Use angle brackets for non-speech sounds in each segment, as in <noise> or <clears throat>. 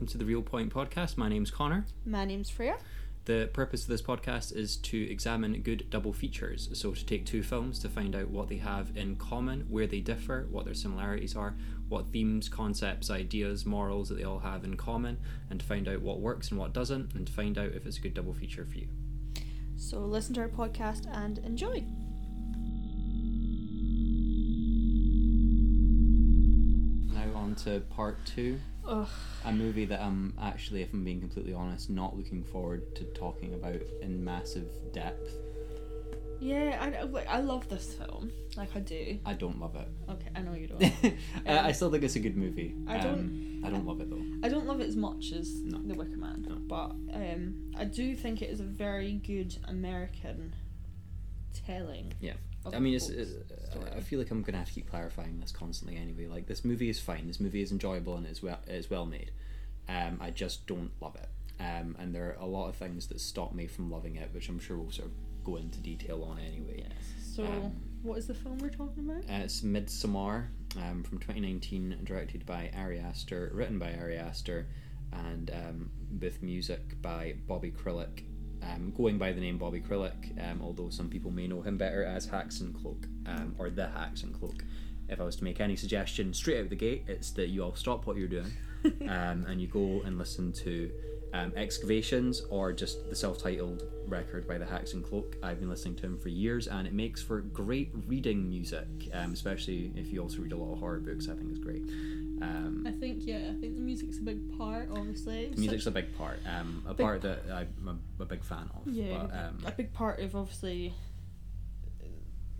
welcome to the Real Point podcast. My name's Connor. My name's Freya. The purpose of this podcast is to examine good double features. So, to take two films to find out what they have in common, where they differ, what their similarities are, what themes, concepts, ideas, morals that they all have in common, and to find out what works and what doesn't, and to find out if it's a good double feature for you. So listen to our podcast and enjoy. To part two. Ugh. A movie that I'm actually, if I'm being completely honest, not looking forward to talking about in massive depth. Yeah, I like. I love this film. Like I do. I don't love it. Okay, I know you don't. <laughs> I I still think it's a good movie. I don't- Um, I don't love it though. I don't love it as much as No. The Wicker Man, No. but um, I do think it is a very good American telling. Yeah. Of I mean, it's, it's. I feel like I'm gonna have to keep clarifying this constantly anyway. Like this movie is fine. This movie is enjoyable and it's well, it's well made. Um, I just don't love it. Um, and there are a lot of things that stop me from loving it, which I'm sure we'll sort of go into detail on anyway. Yes. So, Um, what is the film we're talking about? Uh, it's Midsommar um, from 2019, directed by Ari Aster, written by Ari Aster, and um, with music by Bobby Krlic, um, going by the name Bobby Krlic, um, although some people may know him better as Haxan Cloak, um, or the Haxan Cloak. If I was to make any suggestion straight out the gate, it's that you all stop what you're doing <laughs> um, and you go and listen to um, Excavations or just the self titled record by the Haxan Cloak. I've been listening to him for years and it makes for great reading music, um, especially if you also read a lot of horror books. I think it's great. Um, I think yeah. I think the music's a big part. Obviously, music's such- a big part, um, a Big part that I'm a, a big fan of. yeah, but, um, a big part of obviously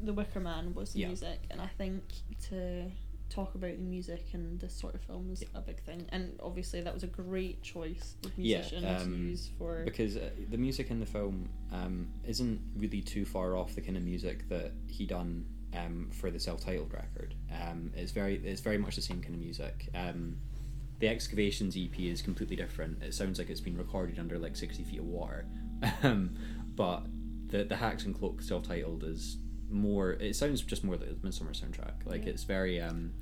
the Wicker Man was the Yeah. music, and I think to talk about the music and this sort of film is Yeah. a big thing. And obviously, that was a great choice of Yeah, musician to um, use for. because uh, the music in the film um, isn't really too far off the kind of music that he done um, for the self-titled record. Um, it's very it's very much the same kind of music. Um, the Excavations EP is completely different. It sounds like it's been recorded under like sixty feet of water, <laughs> um, but the the Haxan Cloak self-titled is more. It sounds just more like the Midsommar soundtrack. Like Yeah. it's very. Um,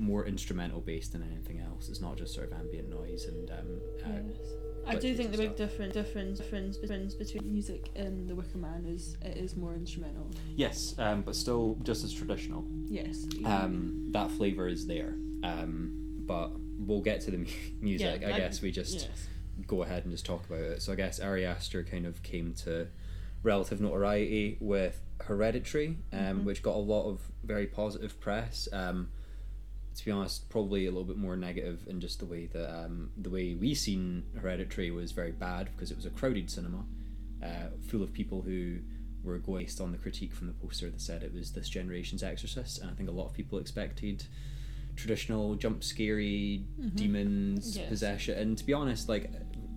more instrumental based than anything else. It's not just sort of ambient noise and um, uh, Yes. I do think the big difference difference difference difference between music and The Wicker Man is it is more instrumental. Yes, um, but still just as traditional. Yes. Um, that flavour is there. Um, but we'll get to the <laughs> mu- music. Yeah, I I- guess we just yes. go ahead and just talk about it. So I guess Ari Aster kind of came to relative notoriety with Hereditary, um, Mhm. which got a lot of very positive press. Um, to be honest, probably a little bit more negative in just the way that um, the way we seen Hereditary was very bad because it was a crowded cinema, uh, full of people who were going based on the critique from the poster that said it was this generation's Exorcist, and I think a lot of people expected traditional jump scary Mhm. demons Yes. possession, and to be honest, like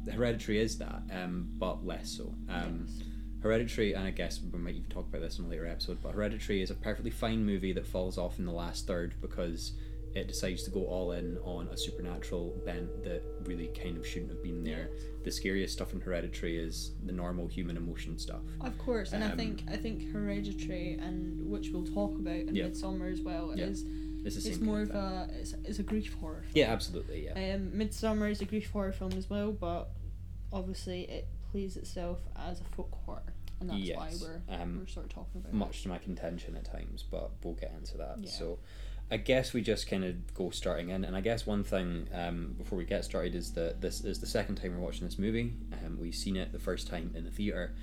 Hereditary is that, um, but less so. Um, Yes. Hereditary, and I guess we might even talk about this in a later episode, but Hereditary is a perfectly fine movie that falls off in the last third because it decides to go all in on a supernatural bent that really kind of shouldn't have been there. The scariest stuff in Hereditary is the normal human emotion stuff. Of course, and I Um, think I think Hereditary and which we'll talk about in Yeah. Midsommar as well Yeah. is It's it's more of a it's, it's a grief horror. Film. Yeah, absolutely. Yeah. Um, Midsommar is a grief horror film as well, but obviously it plays itself as a folk horror, and that's why we're um, we're sort of talking about much to my contention at times, but we'll get into that. Yeah. So, I guess we just kind of go starting in, and I guess one thing um, before we get started is that this is the second time we're watching this movie. Um, we've seen it the first time in the theater,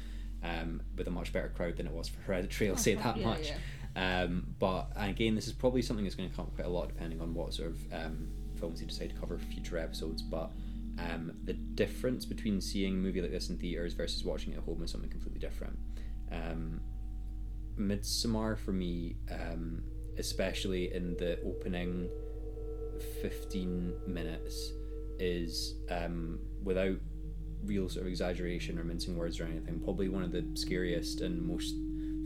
um, with a much better crowd than it was for Hereditary. I'll say <laughs> that yeah, much. yeah. Um, but again, this is probably something that's going to come up quite a lot depending on what sort of um, films you decide to cover for future episodes. But um, the difference between seeing a movie like this in theaters versus watching it at home is something completely different. Um, Midsommar for me, um, especially in the opening fifteen minutes, is um, without real sort of exaggeration or mincing words or anything, probably one of the scariest and most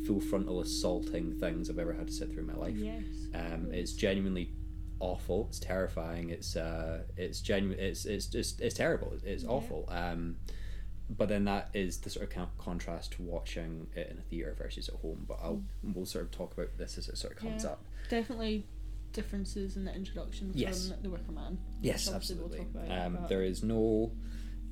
full frontal assaulting things I've ever had to sit through in my life. Yes. Um, it's genuinely awful. It's terrifying. It's uh, it's genuine. It's it's just it's terrible. It's Yeah. awful. Um, but then that is the sort of con- contrast to watching it in a theater versus at home. But I'll we'll sort of talk about this as it sort of comes Yeah. up. Definitely differences in the introduction Yes. from The Wicker Man. Yes, we'll absolutely. talk about, um, but- there is no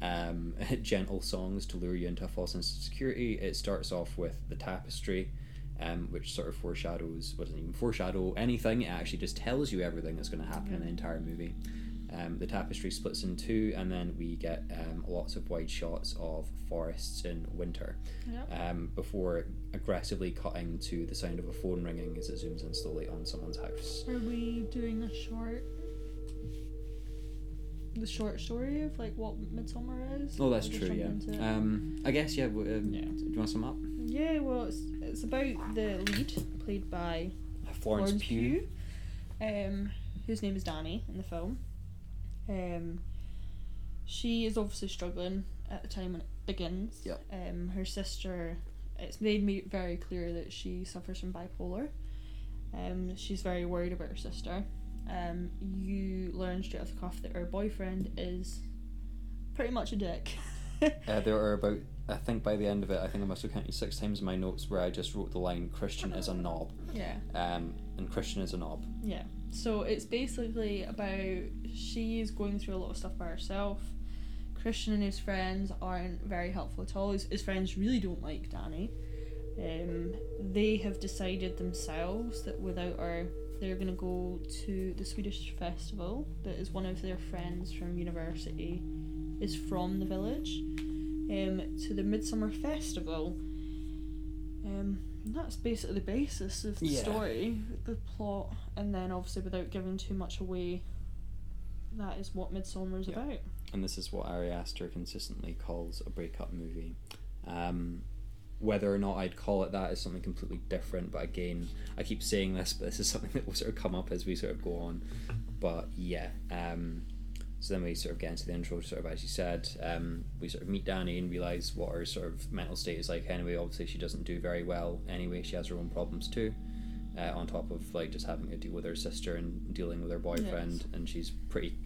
um, <laughs> gentle songs to lure you into a false sense of security. It starts off with the tapestry, um, which sort of foreshadows, what doesn't even foreshadow anything. It actually just tells you everything that's going to happen in the entire movie. Um, the tapestry splits in two, and then we get um, lots of wide shots of forests in winter Yeah. um, before aggressively cutting to the sound of a phone ringing as it zooms in slowly on someone's house. Are we doing a short, the short story of like what Midsommar is? Oh, that's true. Yeah. Um, I guess yeah. Um, Yeah. Do you want to sum up? yeah. Well, it's it's about the lead played by Florence, Florence Pugh. Pugh, um, whose name is Danny in the film. Um, she is obviously struggling at the time when it begins. Yep. Um, her sister, it's made me very clear that she suffers from bipolar. Um, she's very worried about her sister. Um, you learn straight off the cuff that her boyfriend is pretty much a dick. <laughs> Uh, there are about, I think by the end of it, I think I must have counted six times in my notes where I just wrote the line Christian is a knob. yeah. Um, and Christian is a knob. Yeah. So it's basically about she's going through a lot of stuff by herself. Christian and his friends aren't very helpful at all. His, his friends really don't like Danny. Um, they have decided themselves that without her, they're going to go to the Swedish festival that is one of their friends from university is from the village um, to the Midsummer Festival. Um, and that's basically the basis of the Yeah. story, the plot, and then obviously without giving too much away, that is what Midsummer is Yeah. about. And this is what Ari Aster consistently calls a breakup movie. Um, whether or not I'd call it that is something completely different, but again, I keep saying this, but this is something <laughs> that will sort of come up as we sort of go on. But yeah, um, so then we sort of get into the intro, sort of as you said, um, we sort of meet Danny and realize what her sort of mental state is like. Anyway, obviously she doesn't do very well. Anyway, she has her own problems too. Uh, on top of like just having to deal with her sister and dealing with her boyfriend, Yes. and she's pretty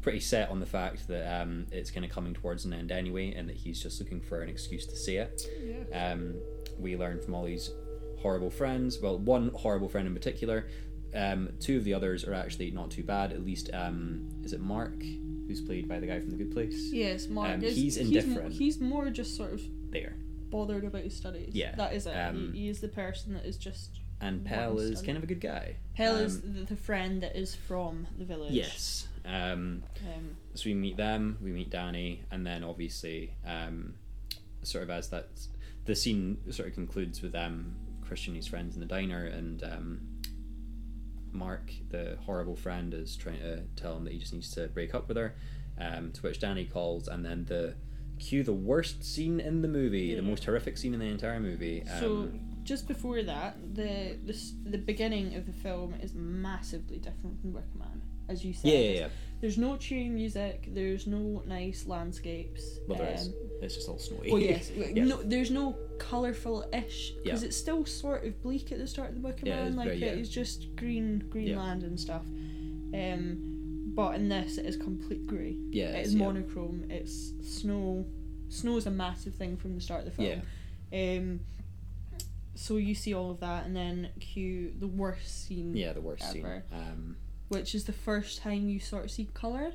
pretty set on the fact that um, it's kind of coming towards an end anyway, and that he's just looking for an excuse to say it. Yeah. Um, we learn from all these horrible friends. Well, one horrible friend in particular. Um, two of the others are actually not too bad. At least, um, is it Mark, who's played by the guy from The Good Place? Yes, Mark Um, is. he's indifferent. He's, more just sort of There. bothered about his studies. Yeah, That is it. um, he, he is the person that is just. And Pell is kind of a good guy. Hell Um, is the, the friend that is from the village. Yes. Um, Um, so we meet them, we meet Danny, and then obviously, um, sort of as that the scene sort of concludes with um, Christian and his friends in the diner, and um, Mark, the horrible friend, is trying to tell him that he just needs to break up with her. Um, to which Danny calls, and then the cue the worst scene in the movie, the most horrific scene in the entire movie. Um, so just before that, the, the the beginning of the film is massively different from Wicker Man, as you said. yeah, yeah, yeah. There's no cheering music. There's no nice landscapes. Well, there is. um, It's just all snowy. Well, yes. <laughs> Yeah. No, there's no colourful-ish because Yeah. it's still sort of bleak at the start of the Wicker Yeah, Man. it's Like very- yeah. it's just green, green Yeah. land and stuff. Um, but in this, it is complete grey. yeah, it's- yeah. monochrome. It's snow. Snow is a massive thing from the start of the film. Yeah. Um, so you see all of that, and then cue the worst scene, Yeah, the worst scene. Um, which is the first time you sort of see colour.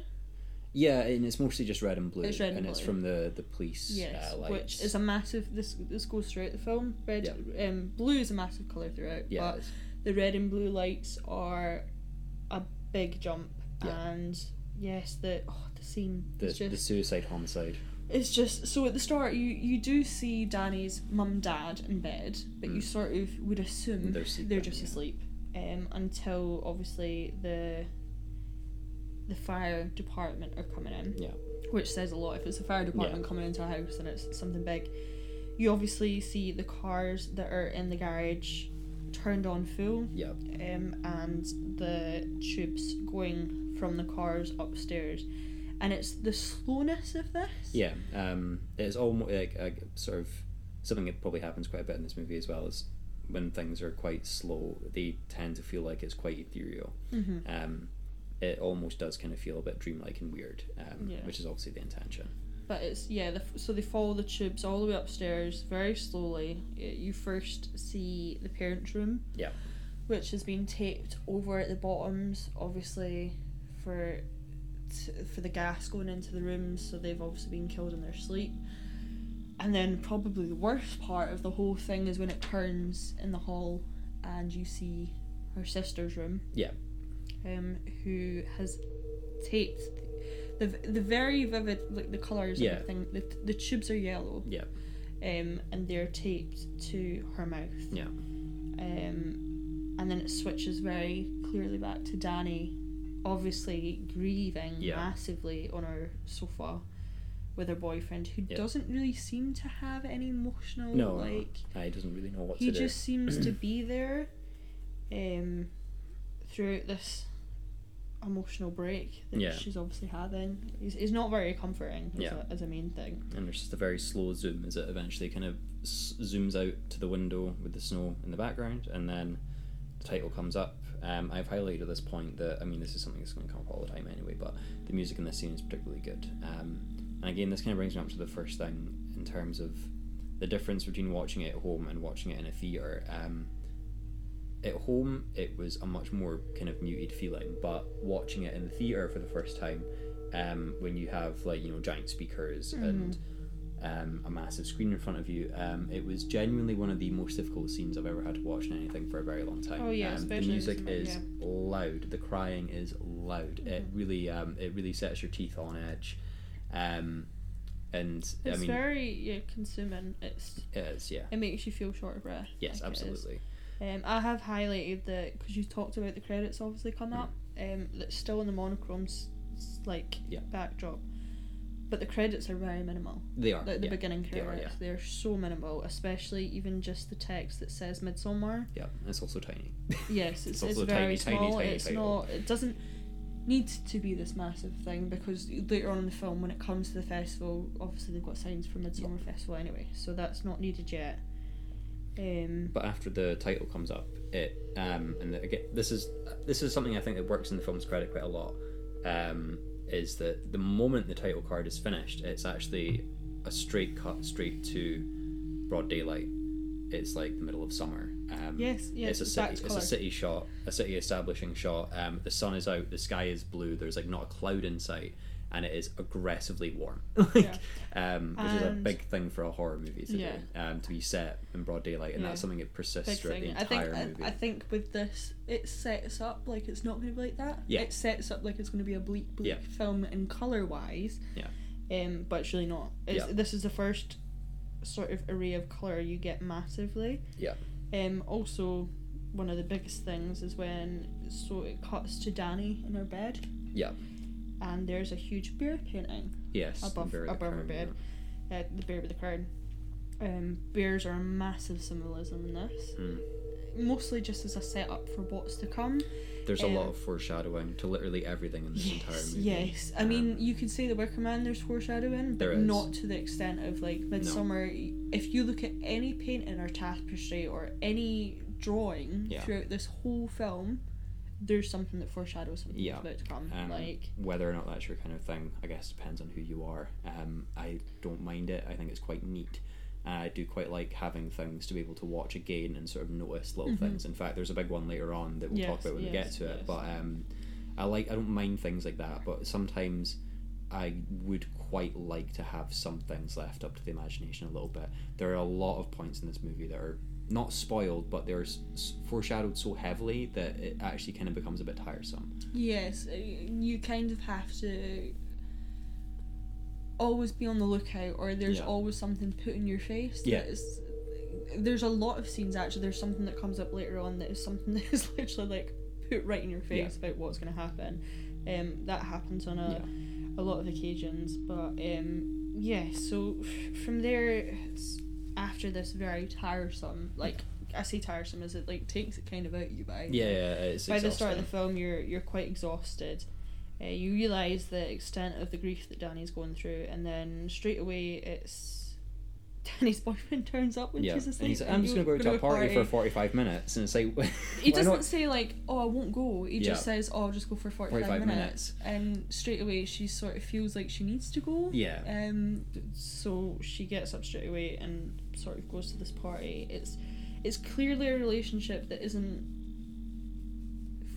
Yeah, and it's mostly just red and blue. It's red and and it's from the the police Yes, uh, which is a massive. This this goes throughout the film. Red, um, blue is a massive colour throughout. yeah, but the red and blue lights are a big jump, Yeah. and yes, the oh, the scene the just the suicide homicide. It's just so at the start you you do see Danny's mum dad in bed, but you Mm. sort of would assume They're they're, just yeah. asleep, um, until obviously the the fire department are coming in. Yeah. Which says a lot. If it's a fire department coming into a house and it's something big, you obviously see the cars that are in the garage turned on full, Yeah, um, and the tubes going from the cars upstairs. And it's the slowness of this. yeah. Um, it's almost like a sort of something that probably happens quite a bit in this movie as well. Is when things are quite slow, they tend to feel like it's quite ethereal. hmm Um, it almost does kind of feel a bit dreamlike and weird, um, Yeah. which is obviously the intention. But it's yeah. The, so they follow the tubes all the way upstairs very slowly. You first see the parents' room. Yeah. which has been taped over at the bottoms, obviously for t- for the gas going into the rooms. So they've obviously been killed in their sleep. And then probably the worst part of the whole thing is when it turns in the hall and you see her sister's room. Yeah. Um, who has taped the the very vivid like the colours Yeah. and everything. The, the tubes are yellow. Yeah. Um, and they're taped to her mouth. Yeah. Um, and then it switches very clearly back to Danny, obviously grieving Yeah. massively on her sofa with her boyfriend, who Yeah. doesn't really seem to have any emotional No, no. like. I doesn't really know what He to do. just seems to <clears throat> be there, um, throughout this emotional break that Yeah. she's obviously having. He's, he's not very comforting as, Yeah. a, as a main thing. and there's just a very slow zoom as it eventually kind of s- zooms out to the window with the snow in the background, and then the title comes up. Um, I've highlighted at this point that I mean this is something that's going to come up all the time anyway, but the music in this scene is particularly good. Um, and again, this kind of brings me up to the first thing in terms of the difference between watching it at home and watching it in a theater. Um, at home, it was a much more kind of muted feeling, but watching it in the theater for the first time, um, when you have like you know giant speakers and um, a massive screen in front of you, um, it was genuinely one of the most difficult scenes I've ever had to watch in anything for a very long time. Oh, yeah, um, the music is cinema, loud, the crying is loud. It Mm-hmm. really, um, it really sets your teeth on edge. Um, and It's I mean, very yeah, consuming. It's it is, yeah, it makes you feel short of breath. yes, like absolutely, Um, I have highlighted that because you talked about the credits obviously come Mm. up. Um, that's still in the monochrome like Yeah. backdrop, but the credits are very minimal. they are. Like the yeah. beginning they are, credits, they're so minimal. Especially even just the text that says Midsommar. yeah, it's also tiny. Yes, it's, <laughs> It's it's, very tiny, tiny, small. tiny it's title. not. It doesn't need to be this massive thing because later on in the film, when it comes to the festival, obviously they've got signs for Midsummer Festival anyway, so that's not needed yet. Um, but after the title comes up, it um, and again, this is this is something I think that works in the film's credit quite a lot. Um, is that the moment the title card is finished, it's actually a straight cut straight to broad daylight. It's like the middle of summer. Um, yes, yes, it's a city. It's a city shot, a city establishing shot. Um, the sun is out, the sky is blue. There's like not a cloud in sight, and it is aggressively warm. <laughs> like, um, which is a big thing for a horror movie to Yeah. do. Um, to be set in broad daylight, and Yeah. that's something that persists Big throughout thing. the I think entire I, movie. I think with this, it sets up like it's not going to be like that. Yeah. It sets up like it's going to be a bleak, bleak Yeah. film in color wise. Yeah. Um, but it's really not. It's, Yeah. This is the first sort of array of color you get massively. Yeah. Um. Also, one of the biggest things is when so it cuts to Danny in her bed. Yeah. And there's a huge bear painting yes, above above her current, bed. Uh, the bear with the crown. Um, bears are a massive symbolism in this. Mm. Mostly just as a setup for what's to come. There's a lot Um, of foreshadowing to literally everything in this entire movie. yes. I Um, mean, you could say the Wicker Man. There's foreshadowing, but not to the extent of like Midsommar. If you look at any painting or tapestry or any drawing Yeah. throughout this whole film, there's something that foreshadows something Yeah. that's about to come. Um, like, whether or not that's your kind of thing, I guess depends on who you are. Um, I don't mind it. I think it's quite neat. Uh, I do quite like having things to be able to watch again and sort of notice little Mhm. things. In fact, there's a big one later on that we'll talk about when we get yes, to it. yes. But um, I like I don't mind things like that. But sometimes I would quite like to have some things left up to the imagination a little bit. There are a lot of points in this movie that are not spoiled, but they're foreshadowed so heavily that it actually kind of becomes a bit tiresome. yes, you kind of have to always be on the lookout, or there's Yeah. always something put in your face. Yeah. is- there's a lot of scenes actually. There's something that comes up later on that is something <laughs> that is literally like put right in your face about what's going to happen. Um, that happens on a Yeah. a lot of occasions, but um, yeah. So f- from there, it's after this very tiresome, like I say tiresome, is it like takes it kind of out you by Yeah, yeah it's by the start of the film, you're you're quite exhausted. Uh, you realise the extent of the grief that Danny's going through, and then straight away it's <laughs> Danny's boyfriend turns up when yeah, she's and asleep. he's like, I'm just gonna go to a party, for 45 minutes, and it's like, <laughs> He doesn't not? say like, "Oh, I won't go." He just Yeah. says, "Oh, I'll just go for forty-five, 45 minutes. and straight away she sort of feels like she needs to go. Yeah, Um, so she gets up straight away and sort of goes to this party. It's it's clearly a relationship that isn't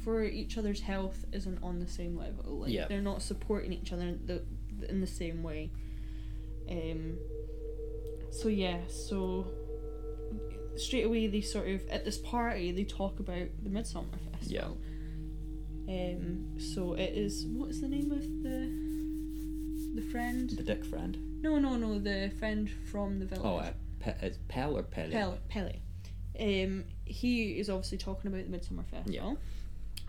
for each other's health isn't on the same level. Like Yeah. they're not supporting each other in the in the same way. Um. So yeah, so straight away they sort of at this party they talk about the Midsummer Festival. Um. So it is what's the name of the the friend? The dick friend. No, no, no. The friend from the village. Oh, uh, Pe- it's Pell or Pele? Pele. Pele. Um, he is obviously talking about the Midsummer Festival.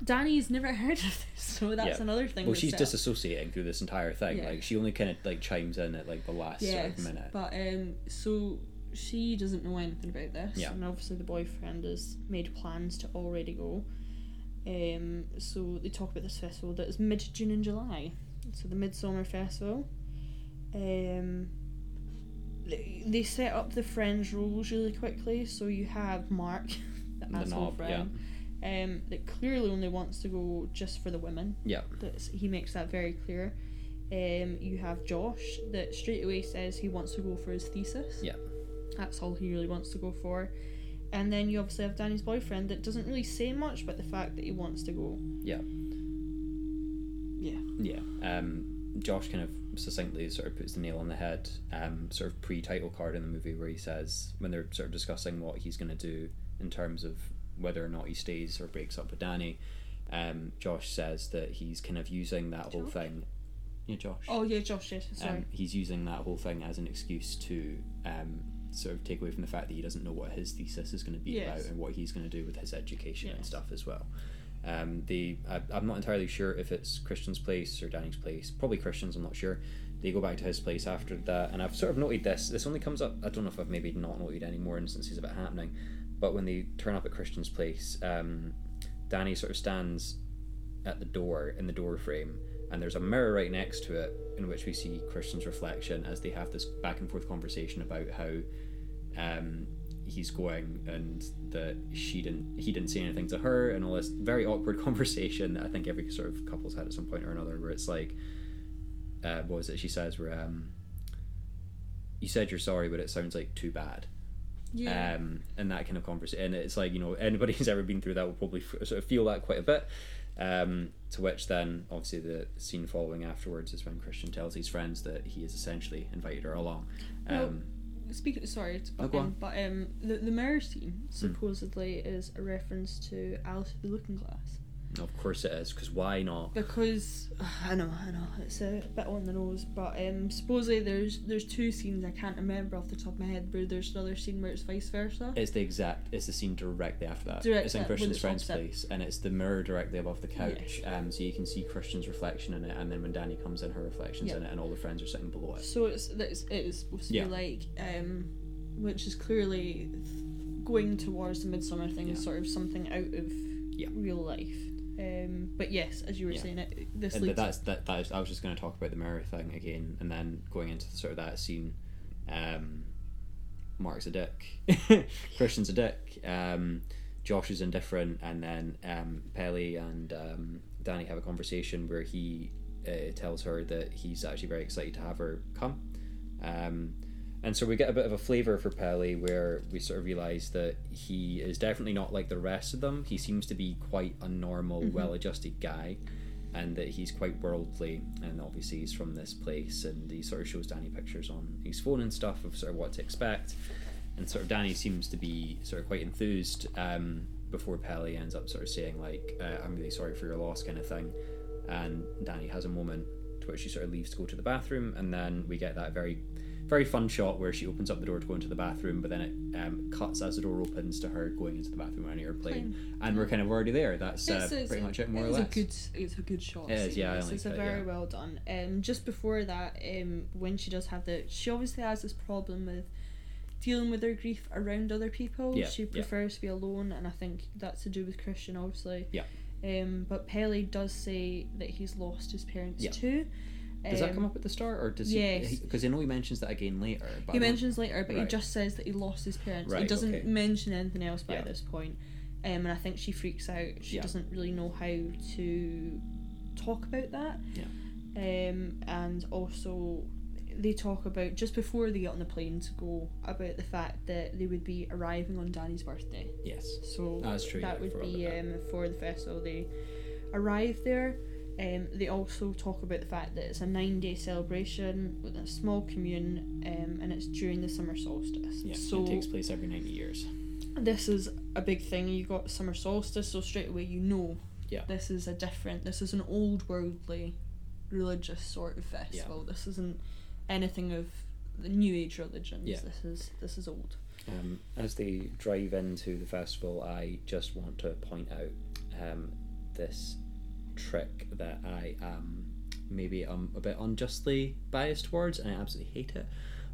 Danny's never <laughs> heard of this, so that's another thing. Well, she's set disassociating through this entire thing. Yeah. Like she only kind of like chimes in at like the last sort of minute. but um, so she doesn't know anything about this, Yeah. and obviously the boyfriend has made plans to already go. Um, so they talk about this festival that is mid June and July. So the Midsummer Festival. Um, they, set up the friends roles really quickly. So you have Mark, <laughs> the, The asshole knob, yeah. Um, that clearly only wants to go just for the women. Yeah. That's, he makes that very clear. Um, you have Josh that straight away says he wants to go for his thesis. Yeah. That's all he really wants to go for. And then you obviously have Danny's boyfriend that doesn't really say much, but the fact that he wants to go. Yeah. Yeah. Yeah. Um, Josh kind of succinctly sort of puts the nail on the head, um, sort of pre-title card in the movie where he says when they're sort of discussing what he's going to do in terms of whether or not he stays or breaks up with Danny. Um, Josh says that he's kind of using that whole Josh? thing. Yeah, Josh. Oh yeah, Josh. Yes, sorry. Um, he's using that whole thing as an excuse to um, sort of take away from the fact that he doesn't know what his thesis is going to be Yes. about and what he's going to do with his education and stuff as well. Um, I, I'm not entirely sure if it's Christian's place or Danny's place. Probably Christian's. I'm not sure. They go back to his place after that, and I've sort of noted this. This only comes up. I don't know if I've maybe not noted any more instances of it happening, but when they turn up at Christian's place, um, Danny sort of stands at the door in the door frame and there's a mirror right next to it in which we see Christian's reflection as they have this back and forth conversation about how um, he's going and that she didn't he didn't say anything to her and all this very awkward <laughs> conversation that I think every sort of couple's had at some point or another where it's like uh, what was it she says where um, you said you're sorry but it sounds like too bad yeah. um, and that kind of conversation. And it's like you know anybody <laughs> who's ever been through that will probably f- sort of feel that quite a bit. Um, to which then obviously the scene following afterwards is when Christian tells his friends that he has essentially invited her along. Um, Well, Speaking sorry, to Oh, go in, on. but um, the the mirror scene supposedly is a reference to Alice the Looking Glass. Of course it is because why not? because <sighs> I know, I know, it's a bit on the nose, but um, supposedly there's there's two scenes I can't remember off the top of my head, but there's another scene where it's vice versa. It's the exact. It's the scene directly after that. Direct- it's in Christian's friend's place, and it's the mirror directly above the couch. Um, so you can see Christian's reflection in it, and then when Danny comes in, her reflections Yeah. in it, and all the friends are sitting below it. So it's it's it is supposed to Yeah. be like um, which is clearly going towards the midsummer thing, Yeah. sort of something out of Yeah. real life. Um, but yes, as you were Yeah. saying, it this And leads that's that. That is, I was just going to talk about the mirror thing again, and then going into sort of that scene. Um, Mark's a dick, <laughs> Christian's a dick, um, Josh is indifferent, and then um, Pelle and um, Danny have a conversation where he uh, tells her that he's actually very excited to have her come. Um, and so we get a bit of a flavour for Pelle where we sort of realise that he is definitely not like the rest of them. He seems to be quite a normal, well adjusted guy and that he's quite worldly and obviously he's from this place and he sort of shows Danny pictures on his phone and stuff of sort of what to expect. And sort of Danny seems to be sort of quite enthused um, before Pelle ends up sort of saying like uh, I'm really sorry for your loss kind of thing. And Danny has a moment to which she sort of leaves to go to the bathroom and then we get that very very fun shot where she opens up the door to go into the bathroom but then it um, cuts as the door opens to her going into the bathroom on an airplane and we're kind of already there that's uh, pretty much it more or it's less a good, it's a good shot. It is, yeah, I It's, like it's a very yeah. well done. Um, just before that, um, when she does have the, she obviously has this problem with dealing with her grief around other people. Yeah, she yeah. prefers to be alone, and I think that's to do with Christian, obviously. Yeah. Um, but Pelle does say that he's lost his parents Yeah. too. Does that Um, come up at the start, or does yes. he? Because I know he mentions that again later. But He mentions later, but he just says that he lost his parents. he doesn't okay. mention anything else by Yeah. this point. Um, and I think she freaks out. She Yeah. doesn't really know how to talk about that. Yeah. Um, and also they talk about just before they get on the plane to go about the fact that they would be arriving on Danny's birthday. Yes. So That's true, that yeah, would be um, for the festival. They arrive there. Um, they also talk about the fact that it's a nine day celebration with a small commune um, and it's during the summer solstice. Yeah. so it takes place every ninety years. this is a big thing. You got summer solstice, so straight away you know Yeah. this is a different. This is an old worldly, religious sort of festival. This isn't anything of the new age religions. Yeah. This is this is old. Um, as they drive into the festival, I just want to point out um, this trick that I am maybe um, a bit unjustly biased towards, and I absolutely hate it.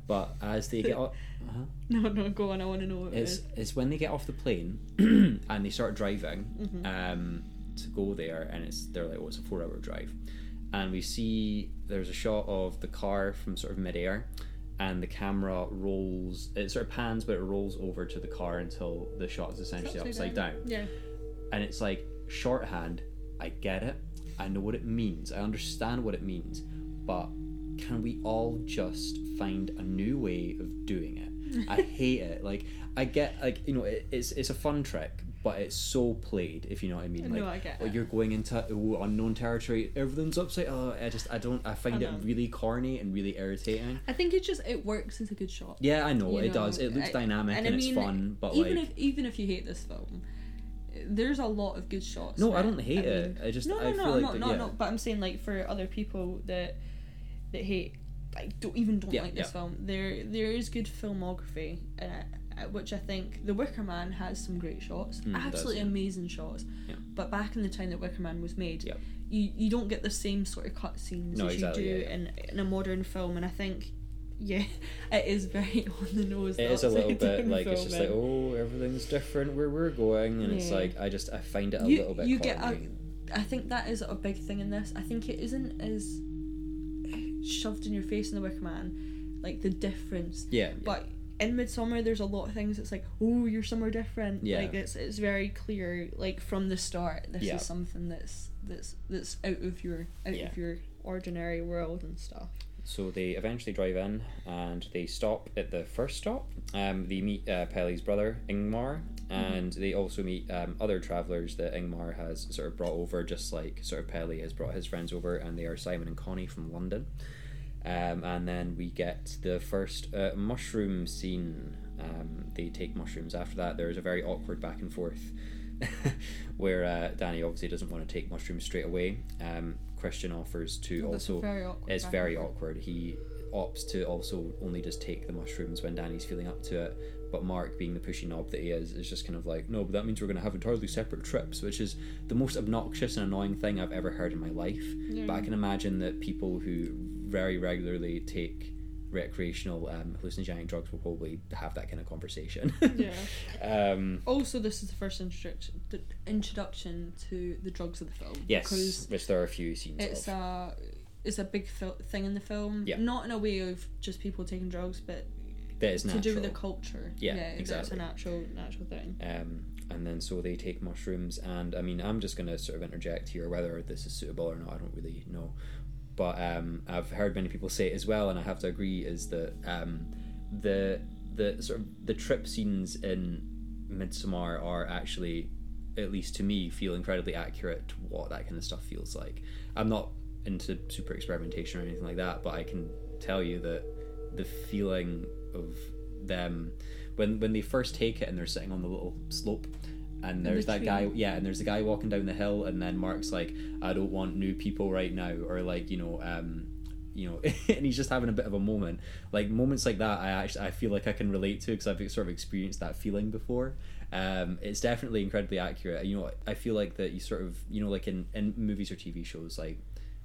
But as they get off, <laughs> uh-huh. No, no, go on. I want to know what it it's, it's when they get off the plane <clears throat> and they start driving Mhm. um, to go there, and it's they're like, oh, it's a four-hour drive, and we see there's a shot of the car from sort of midair, and the camera rolls. It sort of pans, but it rolls over to the car until the shot is essentially upside, down. Yeah. and it's like shorthand. I get it. I know what it means. I understand what it means, but can we all just find a new way of doing it? I <laughs> hate it. Like I get like you know it, it's it's a fun trick, but it's so played. If you know what I mean. Like No, I get well, it. you're going into ooh, unknown territory. Everything's upside. Oh, I just I don't. I find I it really corny and really irritating. I think it just it works as a good shot. Yeah, I know You it know, does. It looks I- dynamic and, and I it's fun, but even like if even if you hate this film, there's a lot of good shots. no, in I don't hate I it. I just no, no, I no, feel like that, not, yeah. But I'm saying like for other people that that hate, like don't even don't Yeah, like this yeah. film. There there is good filmography, and I, which I think The Wicker Man has some great shots, Mm, does, absolutely yeah. amazing shots. But back in the time that Wicker Man was made, you you don't get the same sort of cutscenes No, as exactly, you do in in a modern film, and I think. Yeah, <laughs> it is very <laughs> on the nose. It is a little bit like it's just like oh everything's different where we're going and it's like I just I find it a you, little bit you get a. I think that is a big thing in this. I think it isn't as shoved in your face in the Wicker Man, like the difference. yeah, yeah. But in Midsommar, there's a lot of things. It's like, oh, you're somewhere different. Yeah. Like it's it's very clear. Like from the start, this Yeah. is something that's that's that's out of your out Yeah. of your ordinary world and stuff. So they eventually drive in and they stop at the first stop. Um, they meet uh, brother Ingmar, and they also meet um, other travelers that Ingmar has sort of brought over, just like sort of Pelle has brought his friends over, and they are Simon and Connie from London. Um, and then we get the first uh, mushroom scene. Um, they take mushrooms. After that, there is a very awkward back and forth <laughs> where uh, Danny obviously doesn't want to take mushrooms straight away. Christian offers to oh, That's also very awkward. it's very awkward. He opts to also only just take the mushrooms when Danny's feeling up to it. But Mark, being the pushy knob that he is, is just kind of like, no, but that means we're going to have entirely separate trips, which is the most obnoxious and annoying thing I've ever heard in my life. Yeah. But I can imagine that people who very regularly take recreational um, hallucinogenic drugs will probably have that kind of conversation. <laughs> Yeah. <laughs> um, Also, this is the first introduction the introduction to the drugs of the film. yes, which there are a few scenes it's of. a it's a big fil- thing in the film. Yeah. Not in a way of just people taking drugs, but that is to do with the culture. Yeah, That's exactly. a natural natural thing. Um, and then so they take mushrooms, and I mean, I'm just going to sort of interject here whether this is suitable or not. I don't really know, but um, I've heard many people say it as well, and I have to agree is that um, the the sort of the trip scenes in Midsommar are actually, at least to me, feel incredibly accurate to what that kind of stuff feels like. I'm not into super experimentation or anything like that, but I can tell you that the feeling of them when when they first take it and they're sitting on the little slope and there's the that guy yeah and there's a guy walking down the hill and then mark's like i don't want new people right now or like you know um you know <laughs> and he's just having a bit of a moment. Like moments like that i actually i feel like i can relate to because i've sort of experienced that feeling before. Um it's definitely incredibly accurate. You know i feel like that you sort of you know like in in movies or tv shows like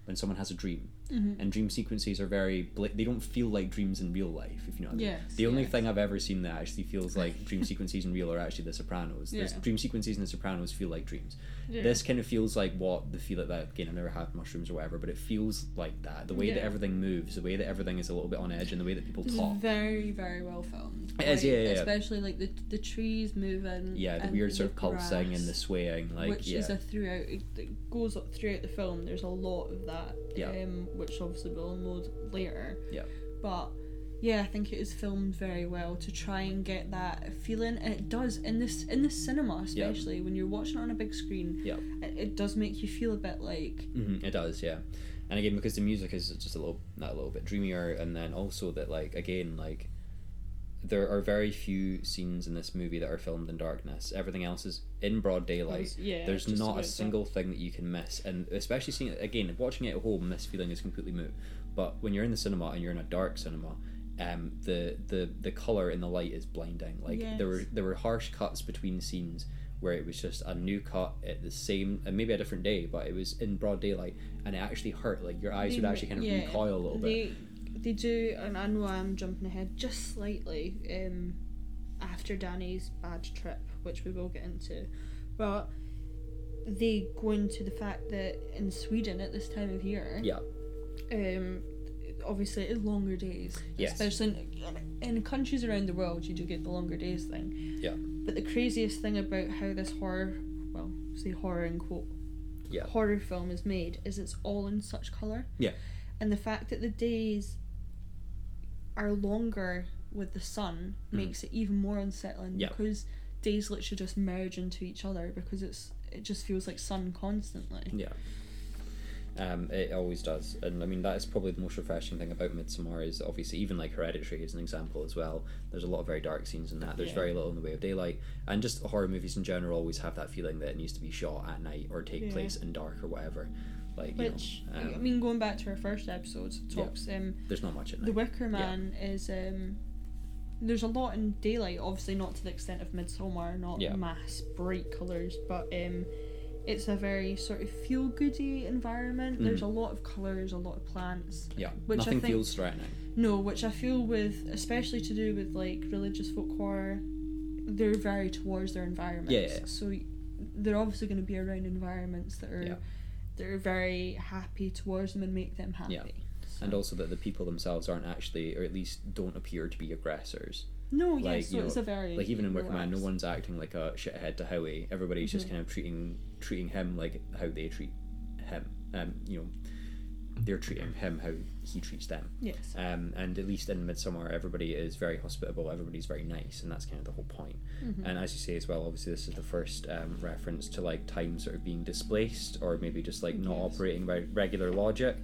when someone has a dream Mm-hmm. and dream sequences are very bla- they don't feel like dreams in real life if you know what I mean. Yes, the only yes. thing I've ever seen that actually feels like <laughs> dream sequences in real are actually The Sopranos. There's Yeah. dream sequences in The Sopranos feel like dreams. Yeah. This kind of feels like what the feel like that again. I've never had mushrooms or whatever, but it feels like that. The way that everything moves, the way that everything is a little bit on edge, and the way that people It's talk. very very well filmed. It is, Like, yeah, yeah, yeah. Especially like the the trees moving. Yeah, the weird sort of pulsing and the swaying, like which yeah, is a throughout it it goes up throughout the film. There's a lot of that. Yeah. Um, which obviously we'll unload later. Yeah. but yeah, I think it is filmed very well to try and get that feeling, and it does in this in the cinema, especially when you're watching it on a big screen. Yeah. it, it does make you feel a bit like hmm it does, yeah. And again, because the music is just a little, a little bit dreamier, and then also that, like, again, like, there are very few scenes in this movie that are filmed in darkness. Everything else is in broad daylight. yeah. There's not a that. single thing that you can miss, and especially seeing it again, watching it at home, this feeling is completely moot. But when you're in the cinema and you're in a dark cinema, um, the the the color in the light is blinding. Like there were there were harsh cuts between scenes where it was just a new cut at the same, and maybe a different day, but it was in broad daylight, and it actually hurt. Like your eyes They would actually kind of yeah, recoil a little bit. They they do, and I know I'm jumping ahead just slightly. Um, after Danny's bad trip, which we will get into, but they go into the fact that in Sweden at this time of year, Yeah. um, obviously it's longer days. Yes. Especially in, in countries around the world, you do get the longer days thing. Yeah. But the craziest thing about how this horror, well, say horror in quote, Yeah. horror film is made is it's all in such color. Yeah. And the fact that the days are longer with the sun Mhm. makes it even more unsettling Yeah. because days literally just merge into each other because it's it just feels like sun constantly. Yeah. Um, it always does, and I mean that is probably the most refreshing thing about Midsommar is obviously even like Hereditary is an example as well. There's a lot of very dark scenes in that. There's Yeah. very little in the way of daylight, and just horror movies in general always have that feeling that it needs to be shot at night or take Yeah. place in dark or whatever. Like you Which know, I um, mean, going back to our first episode, it Yeah. talks um there's not much at the. Wicker Man is um there's a lot in daylight, obviously not to the extent of Midsommar, not mass bright colours, but um it's a very sort of feel goody environment. Mm. There's a lot of colours, a lot of plants. yeah, which I nothing think- feels threatening. No, which I feel with especially to do with like religious folk horror, they're very towards their environments. Yeah, yeah. So they're obviously going to be around environments that are Yeah. that are very happy towards them and make them happy. Yeah. And also that the people themselves aren't actually, or at least don't appear to be aggressors. No, like, yes, so you know, it's a very like even in Wicker Man, no one's acting like a shithead to Howie. Everybody's just Mhm. kind of treating treating him like how they treat him. Um, you know, they're treating him how he treats them. Yes. Um, and at least in Midsommar, everybody is very hospitable. Everybody's very nice, and that's kind of the whole point. Mhm. And as you say as well, obviously this is the first um, reference to like time sort of being displaced, or maybe just like not Yes. operating by regular logic.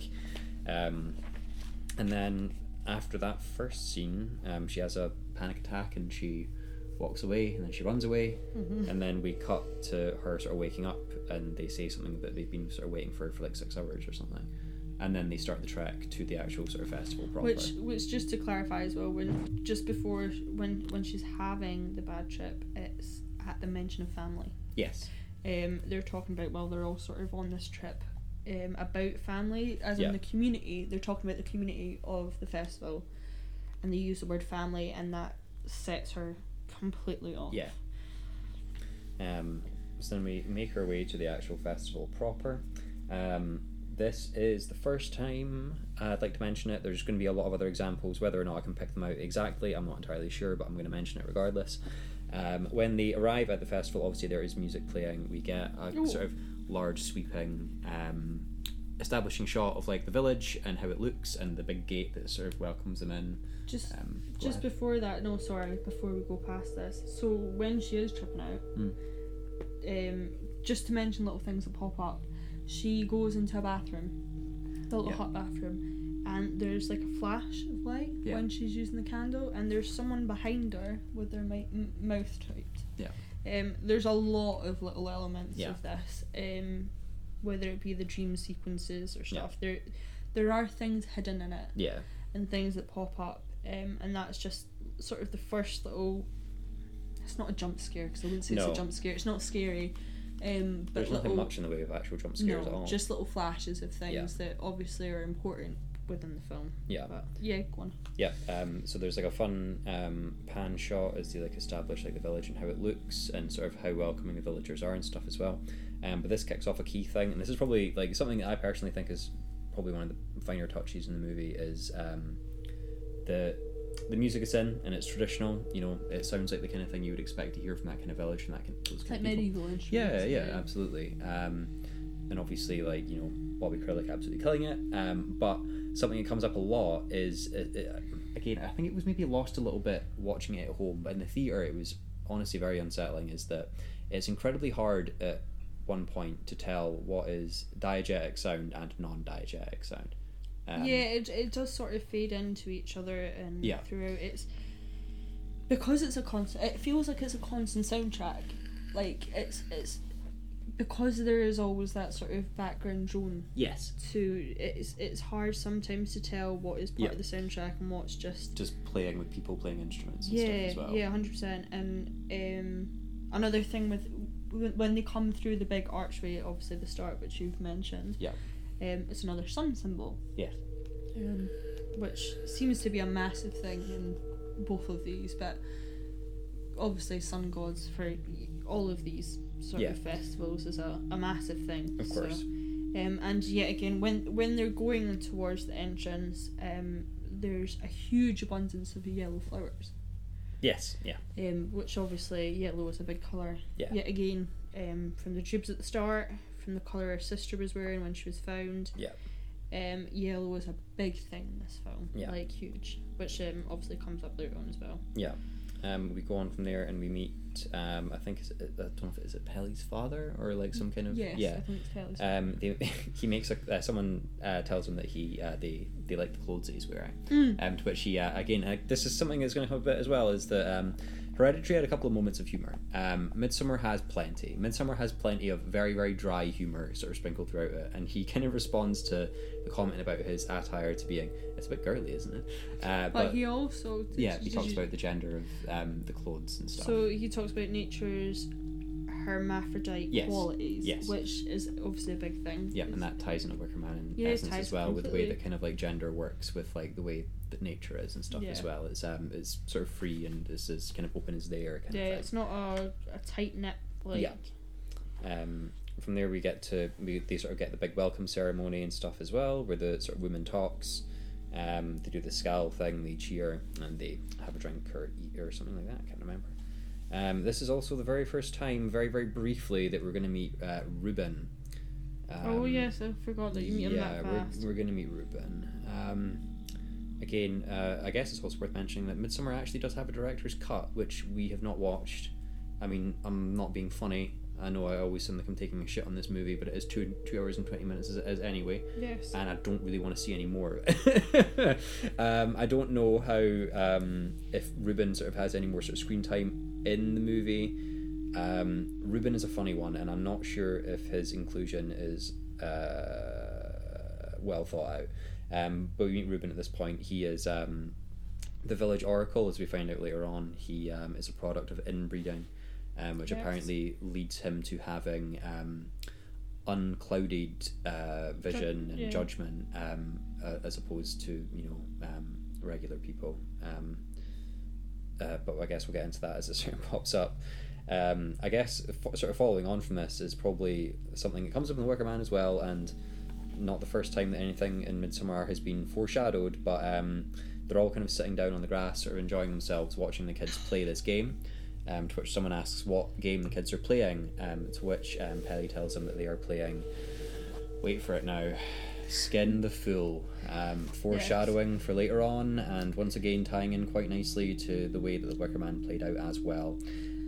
Um, and then after that first scene, um, she has a panic attack and she walks away, and then she runs away, Mhm. and then we cut to her sort of waking up, and they say something that they've been sort of waiting for for like six hours or something. And then they start the trek to the actual sort of festival proper. Which, which, just to clarify as well, when just before when when she's having the bad trip, it's at the mention of family. yes, Um, they're talking about well, they're all sort of on this trip, um, about family as Yeah. in the community. They're talking about the community of the festival, and they use the word family, and that sets her completely off. Yeah. Um, so then we make our way to the actual festival proper. Um, this is the first time I'd like to mention it. There's going to be a lot of other examples. Whether or not I can pick them out exactly, I'm not entirely sure, but I'm going to mention it regardless. Um, when they arrive at the festival, obviously there is music playing. We get a Ooh. sort of large sweeping um, establishing shot of like the village and how it looks, and the big gate that sort of welcomes them in. Just Um, just ahead. before that, no, sorry, before we go past this. So when she is tripping out, Mm. um, just to mention little things that pop up, she goes into a bathroom, the little Yeah. hot bathroom, and there's like a flash of light Yeah. when she's using the candle, and there's someone behind her with their mi- m- mouth tight. Yeah. Um, there's a lot of little elements Yeah. of this, um, whether it be the dream sequences or Yeah. stuff. There, there are things hidden in it yeah, and things that pop up, um, and that's just sort of the first little. It's not a jump scare because I wouldn't say No. it's a jump scare. It's not scary, um, but there's nothing little, much in the way of actual jump scares no, at all. just little flashes of things Yeah. that obviously are important within the film. yeah. But yeah, go on. Yeah, um, so there's like a fun um, pan shot as they like establish like the village and how it looks and sort of how welcoming the villagers are and stuff as well. Um, but this kicks off a key thing, and this is probably like something that I personally think is probably one of the finer touches in the movie is um, the the music is in and it's traditional. You know, it sounds like the kind of thing you would expect to hear from that kind of village and that kind, those kind like of medieval instruments. Yeah, yeah, yeah. absolutely. Um, and obviously, like you know, Bobby Krlic absolutely killing it. Um, but something that comes up a lot is it, it, again I think it was maybe lost a little bit watching it at home, but in the theater it was honestly very unsettling. Is that it's incredibly hard at one point to tell what is diegetic sound and non-diegetic sound. Um, yeah, it, it does sort of fade into each other and Yeah. throughout. It's because it's a constant. It feels like it's a constant soundtrack. Like it's it's because there is always that sort of background drone Yes. to it's it's hard sometimes to tell what is part Yeah. of the soundtrack and what's just Just playing with people playing instruments and yeah stuff as well. yeah hundred percent and um another thing with when they come through the big archway obviously the start which you've mentioned Yeah. um it's another sun symbol Yeah. um which seems to be a massive thing in both of these but obviously sun gods for all of these sort Yeah. of festivals is a, a massive thing Of so- course. um, and yet again, when when they're going towards the entrance, um, there's a huge abundance of yellow flowers, Yes. Yeah. um, which obviously yellow is a big colour. Yeah. Yet again, um, from the tubes at the start, from the colour her sister was wearing when she was found. Yeah. Um, yellow was a big thing in this film, Yeah. like huge, which um, obviously comes up later on as well. Um, we go on from there and we meet. Um, I think it's, I don't know if it is it Pelle's father or like some kind of Yes, yeah. I think it's Kelly's. Um, they, <laughs> he makes a uh, someone uh, tells him that he uh, they they like the clothes that he's wearing. Mm. Um, to which he uh, again this is something that's going to come a bit as well is that um, Hereditary had a couple of moments of humor. Um, Midsommar has plenty. Midsommar has plenty of very very dry humor sort of sprinkled throughout it, and he kind of responds to the comment about his attire to being it's a bit girly, isn't it? Uh, but, but he also yeah, he talks you- about the gender of um, the clothes and stuff. So he talks about nature's hermaphrodite Yes, qualities, yes. which is obviously a big thing. Yeah, and that ties into Wicker Man in Yeah, essence as well with the way that kind of like gender works with like the way that nature is and stuff as well. It's um it's sort of free and is as kind of open as they are kind Yeah, of it's not a, a tight knit like. Yeah. Um, from there we get to we, they sort of get the big welcome ceremony and stuff as well, where the sort of woman talks. Um, they do the scowl thing, they cheer, and they have a drink or eat or something like that. I can't remember. Um, this is also the very first time, very very briefly, that we're going to meet uh, Ruben. oh Um, yes, I forgot that you meet him yeah, that we're, we're going to meet Ruben. Um, again, uh, I guess it's also worth mentioning that Midsommar actually does have a director's cut, which we have not watched. I mean, I'm not being funny. I know I always sound like I'm taking a shit on this movie, but it is two two hours and twenty minutes as, as anyway, Yes. and I don't really want to see any more. <laughs> um, I don't know how um, if Ruben sort of has any more sort of screen time in the movie. Um, Ruben is a funny one, and I'm not sure if his inclusion is uh, well thought out. Um, but we meet Ruben at this point. He is um, the village oracle, as we find out later on. He um, is a product of inbreeding, um, which Yes. apparently leads him to having um, unclouded uh, vision and yeah. judgment, um, uh, as opposed to you know um, regular people. Um, uh, but I guess we'll get into that as it sort of pops up. Um, I guess f- sort of following on from this is probably something that comes up in the Wicker Man as well, and not the first time that anything in Midsommar has been foreshadowed. But um, they're all kind of sitting down on the grass, sort of enjoying themselves, watching the kids play this game. Um, to which someone asks what game the kids are playing, um, to which um, Pelle tells them that they are playing. Wait for it now. Skin the Fool. Um, foreshadowing for later on, and once again tying in quite nicely to the way that the Wicker Man played out as well.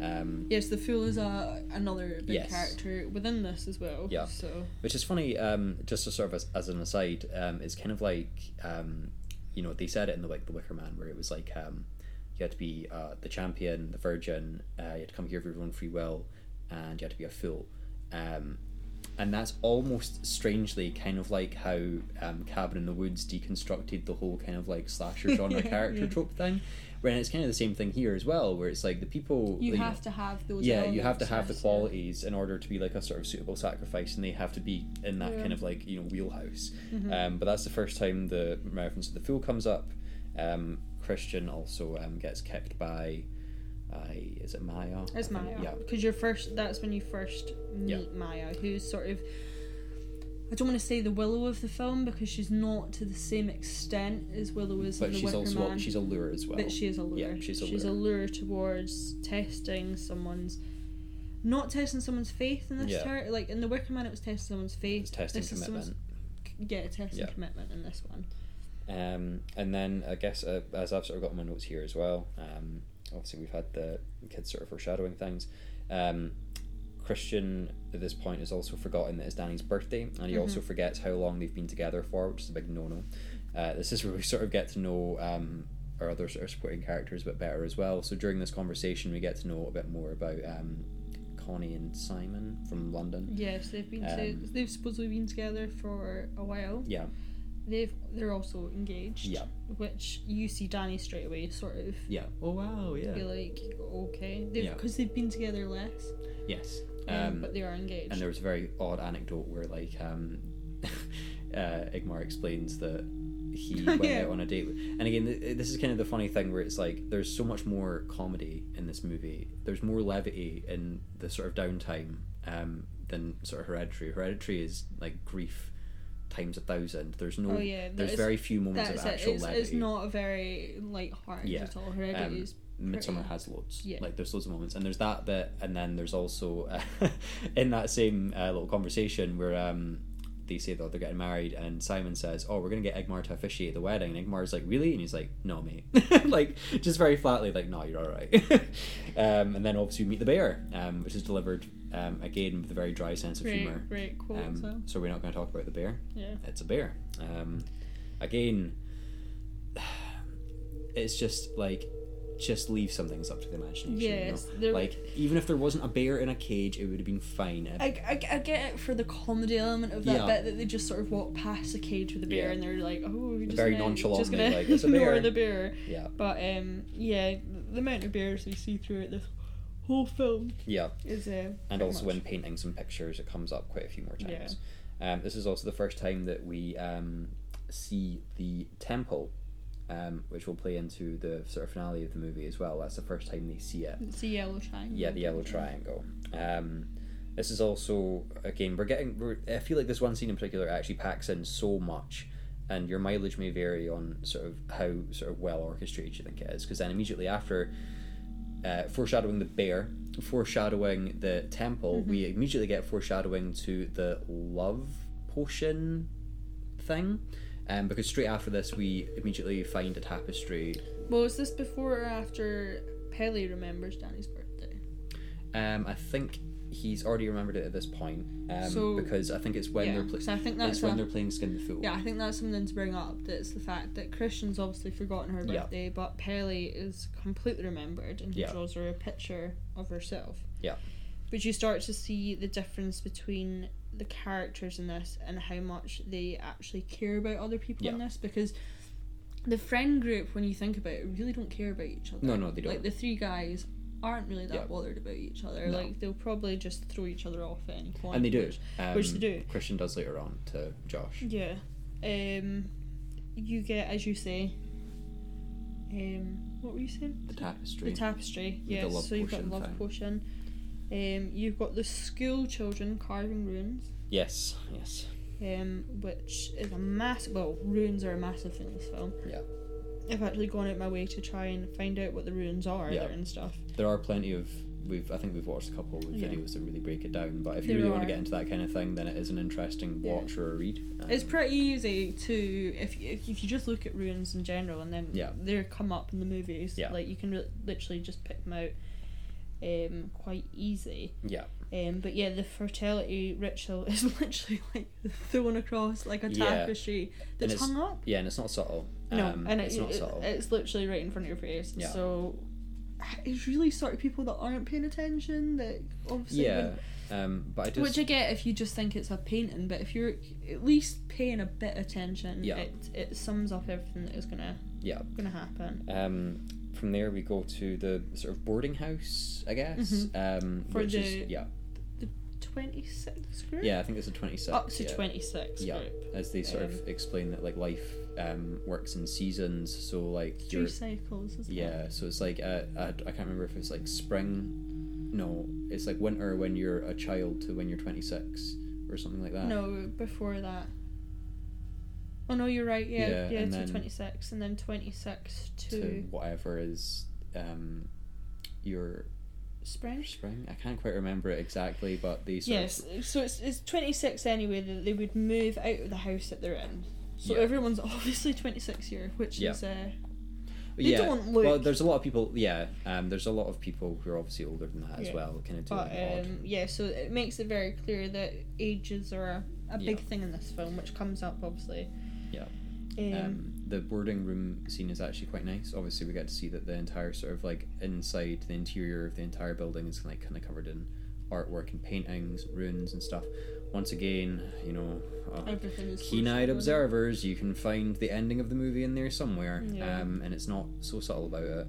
Um, Yes, the fool is a another big Yes. character within this as well. Yeah. So which is funny, um, just to sort of as, as an aside, um, it's kind of like, um, you know, they said it in the like the Wicker Man, where it was like um, you had to be uh, the champion, the virgin, uh, you had to come here of your own free will, and you had to be a fool. Um, and that's almost strangely kind of like how um, Cabin in the Woods deconstructed the whole kind of like slasher genre <laughs> character yeah. trope thing. Where it's kind of the same thing here as well, where it's like the people you have to have those. yeah you have to have the qualities in order to be like a sort of suitable sacrifice and they have to be in that Yeah. kind of like you know wheelhouse Mhm. um, but that's the first time the reference to the fool comes up um, christian also um, gets kicked by uh, is it maya It's Maya. yeah Because you're first. That's when you first meet Yeah. Maya, who's sort of. I don't want to say the Willow of the film because she's not to the same extent as Willow is but in the she's Wicker also Man. she's a lure as well but she is a lure. Yeah, she's a lure. she's a lure towards testing someone's. Not testing someone's faith in this Yeah. ter- like in the Wicker Man, it was testing someone's faith. it's testing This commitment Yeah, testing Yeah. commitment in this one. Um, and then I guess uh, as I've sort of got my notes here as well. Um, obviously we've had the kids sort of foreshadowing things. Um, Christian at this point has also forgotten that it's Danny's birthday, and he Mhm. also forgets how long they've been together for, which is a big no-no. Uh, this is where we <laughs> sort of get to know um, our other sort of supporting characters a bit better as well. So during this conversation, we get to know a bit more about um, Connie and Simon from London. Yes, they've been to, Um, they've supposedly been together for a while. Yeah, They've they're also engaged. Yeah. Which you see Danny straight away sort of yeah. Oh wow, be yeah. like okay, they've Yeah. because they've been together less, Yes. Um, but they are engaged. And there was a very odd anecdote where, like, um, <laughs> uh, Ingemar explains that he <laughs> went Yeah. out on a date. With, and again, th- this is kind of the funny thing where it's like there's so much more comedy in this movie. There's more levity in the sort of downtime um, than sort of Hereditary. Hereditary is like grief times a thousand. There's no. oh yeah, There's is- very few moments of it. actual It's, levity. it's not a very light-hearted Yeah. at all. Hereditary Um, is Midsommar has loads. Yeah. Like there's loads of moments, and there's that bit, and then there's also uh, <laughs> in that same uh, little conversation where um, they say that they're getting married, and Simon says, "Oh, we're gonna get Ingemar to officiate the wedding," and Ingemar's like, "Really?" And he's like, "No, mate." <laughs> like just very flatly, like, "No, you're all right." <laughs> um, and then obviously we meet the bear, um, which is delivered um, again with a very dry sense of humor. great quote. Um, so so we're not going to talk about the bear yeah, it's a bear. Um, again, <sighs> it's just like just leave some things up to the imagination. yes, you know? like even if there wasn't a bear in a cage, it would have been fine. I, I, I get it for the comedy element of that Yeah. bit that they just sort of walk past the cage with the bear Yeah. and they're like, oh, just Very gonna, nonchalantly, just gonna like, "It's a <laughs> ignore the bear. yeah, But um, yeah, the amount of bears we see throughout this whole film yeah, is uh, and also much- in paintings and pictures, it comes up quite a few more times. Um, this is also the first time that we um, see the temple. Um, which will play into the sort of finale of the movie as well. That's the first time they see it. It's a yellow triangle. Yeah, the yellow triangle. Um, this is also again we're getting. We're, I feel like this one scene in particular actually packs in so much, and your mileage may vary on sort of how sort of well orchestrated you think it is. Because then immediately after, uh, foreshadowing the bear, foreshadowing the temple, we immediately get foreshadowing to the love potion thing. Um, because straight after this, we immediately find a tapestry Well, is this before or after Pelle remembers Danny's birthday? Um, I think he's already remembered it at this point. Um, So- because I think it's when yeah, they're playing. I think that's when a- they're playing Skin the Fool. Yeah, I think that's something to bring up. That's the fact that Christian's obviously forgotten her Yeah. birthday, but Pelle is completely remembered, and he Yeah. draws her a picture of herself. Yeah. But you start to see the difference between the characters in this and how much they actually care about other people in this, because the friend group, when you think about it, really don't care about each other. No, no, they don't. Like the three guys aren't really that Yeah. bothered about each other. No. Like they'll probably just throw each other off at any point. and they do. which- Um, which they do. Christian does later on to Josh. yeah. Um, you get, as you say, um, what were you saying? The tapestry. The tapestry. Yes. so you've got love thing. potion. Um, you've got the school children carving runes. yes, yes. Um, which is a massive. Well, runes are a massive thing in this film. Yeah. I've actually gone out my way to try and find out what the runes are Yeah. there and stuff. There are plenty of. We've I think we've watched a couple of Yeah. videos that really break it down. But if you There really want to get into that kind of thing, then it is an interesting Yeah. watch or a read. Um, It's pretty easy to if you, if you just look at runes in general and then Yeah. they come up in the movies. Yeah. Like you can re- literally just pick them out, um, quite easy. yeah. Um, but yeah, the fertility ritual <laughs> is literally like thrown across like a Yeah. tapestry that's it's- hung up. Yeah, and it's not subtle. No, Um, and it's not it- subtle. it's literally right in front of your face. Yeah. So it's really sort of people that aren't paying attention that obviously yeah. Um, but I just. Which I get if you just think it's a painting, but if you're at least paying a bit attention, Yeah. it it sums up everything that is gonna Yeah. gonna happen. Um, from there we go to the sort of boarding house, I guess. Um, For which is the- yeah, Twenty six group. yeah. I think it's twenty six. Up to yeah. twenty six Yeah, group. as they sort Um, of explain that like life um, works in seasons. So like Three cycles. Yeah. It? So it's like uh, uh, I can't remember if it's like spring. No, it's like winter when you're a child to when you're twenty six or something like that. No, before that. Oh no, you're right. Yeah, Yeah, yeah, to twenty six, and then twenty six to, to whatever is um, your spring. spring. I can't quite remember it exactly, but these. Yes, of so it's it's twenty six anyway that they would move out of the house that they're in. So Yeah. everyone's <laughs> obviously 26 here, which Yeah. is uh, They yeah. don't look- Well, there's a lot of people. Yeah. Um. There's a lot of people who are obviously older than that as well. Kind of doing but um, yeah. So it makes it very clear that ages are a, a big thing in this film, which comes up obviously. Yeah. Um, Um, the boarding room scene is actually quite nice. Obviously, we get to see that the entire sort of like inside the interior of the entire building is like kind of covered in artwork and paintings, runes and stuff. Once again, you know, uh, keen-eyed observers, you can find the ending of the movie in there somewhere, Yeah. um, and it's not so subtle about it.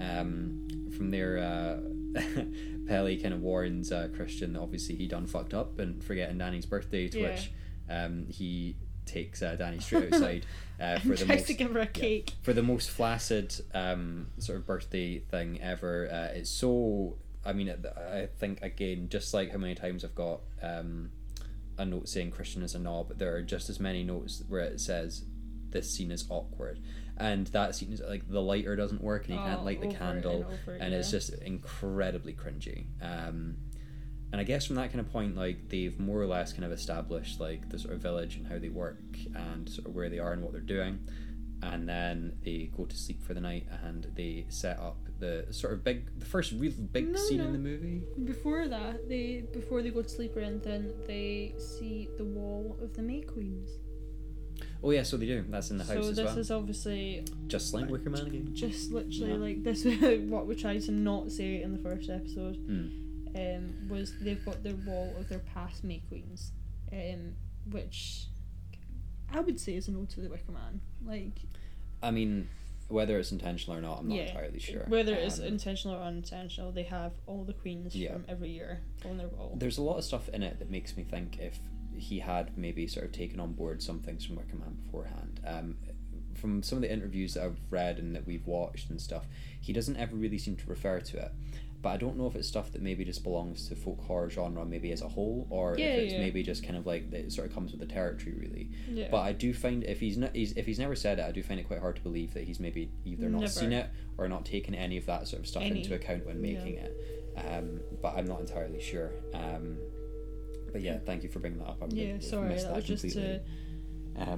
Um, from there, uh, <laughs> Pelle kind of warns uh, Christian that obviously he done fucked up and forgetting Danny's birthday, to Yeah. which um, he takes uh, Danny straight outside <laughs> uh, for the tries most to give her a cake. for the most flaccid um, sort of birthday thing ever. Uh, it's so. I mean, I think again, just like how many times I've got um, a note saying Christian is a knob, there are just as many notes where it says this scene is awkward, and that scene is like the lighter doesn't work and he can't Oh, light the candle, and over, and it's just incredibly cringy. Um, and I guess from that kind of point, like they've more or less kind of established like the sort of village and how they work and sort of where they are and what they're doing, and then they go to sleep for the night and they set up the sort of big, the first real big No, scene in the movie. Before that, they before they go to sleep or anything, they see the wall of the May Queens. Oh yeah, so they do. That's in the house so as this well. is obviously Just like Wicker Man again. just literally Yeah. like this is <laughs> what we tried to not say in the first episode. Mm. Um, was they've got their wall of their past May Queens, um, which I would say is a nod to the Wicker Man. Like I mean, whether it's intentional or not, I'm not Yeah. entirely sure. whether it's Um, intentional or unintentional, they have all the queens Yeah. from every year on their wall. There's a lot of stuff in it that makes me think if he had maybe sort of taken on board some things from Wicker Man beforehand. Um, from some of the interviews that I've read and that we've watched and stuff, he doesn't ever really seem to refer to it. But I don't know if it's stuff that maybe just belongs to folk horror genre maybe as a whole, or Yeah, if it's yeah. maybe just kind of like that it sort of comes with the territory really. yeah. But I do find if he's not, he's, if he's never said it, I do find it quite hard to believe that he's maybe either not Never. seen it or not taken any of that sort of stuff Any. into account when making it. Um, but I'm not entirely sure. Um, but yeah, thank you for bringing that up. I yeah, have sorry, missed that was just to. Because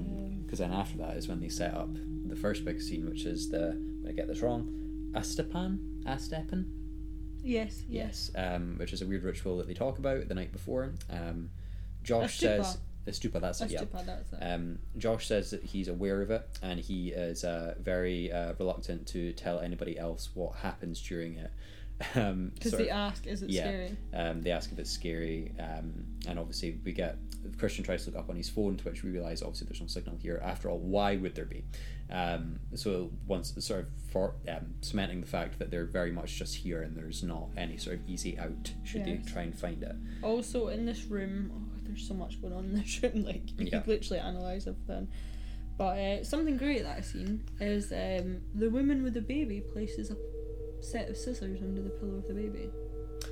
um, then after that is when they set up the first big scene, which is the. I get this wrong? Astepan? Astepan? Yes, yes. Yes. Um, which is a weird ritual that they talk about the night before. Um, Josh says. The stupa, that's it, yeah. That's it. Um, Josh says that he's aware of it and he is uh, very uh, reluctant to tell anybody else what happens during it. Um, Because sort they ask, is it yeah. scary? um, they ask if it's scary, um, and obviously we get Christian tries to look up on his phone, to which we realize obviously there's no signal here. After all, why would there be? Um, so once sort of for um, cementing the fact that they're very much just here and there's not any sort of easy out should Yes. they try and find it. Also, in this room, oh, there's so much going on in this <laughs> room. Like you Yeah. could literally analyze everything. But uh, something great that I've seen is um, the woman with the baby places a set of scissors under the pillow of the baby.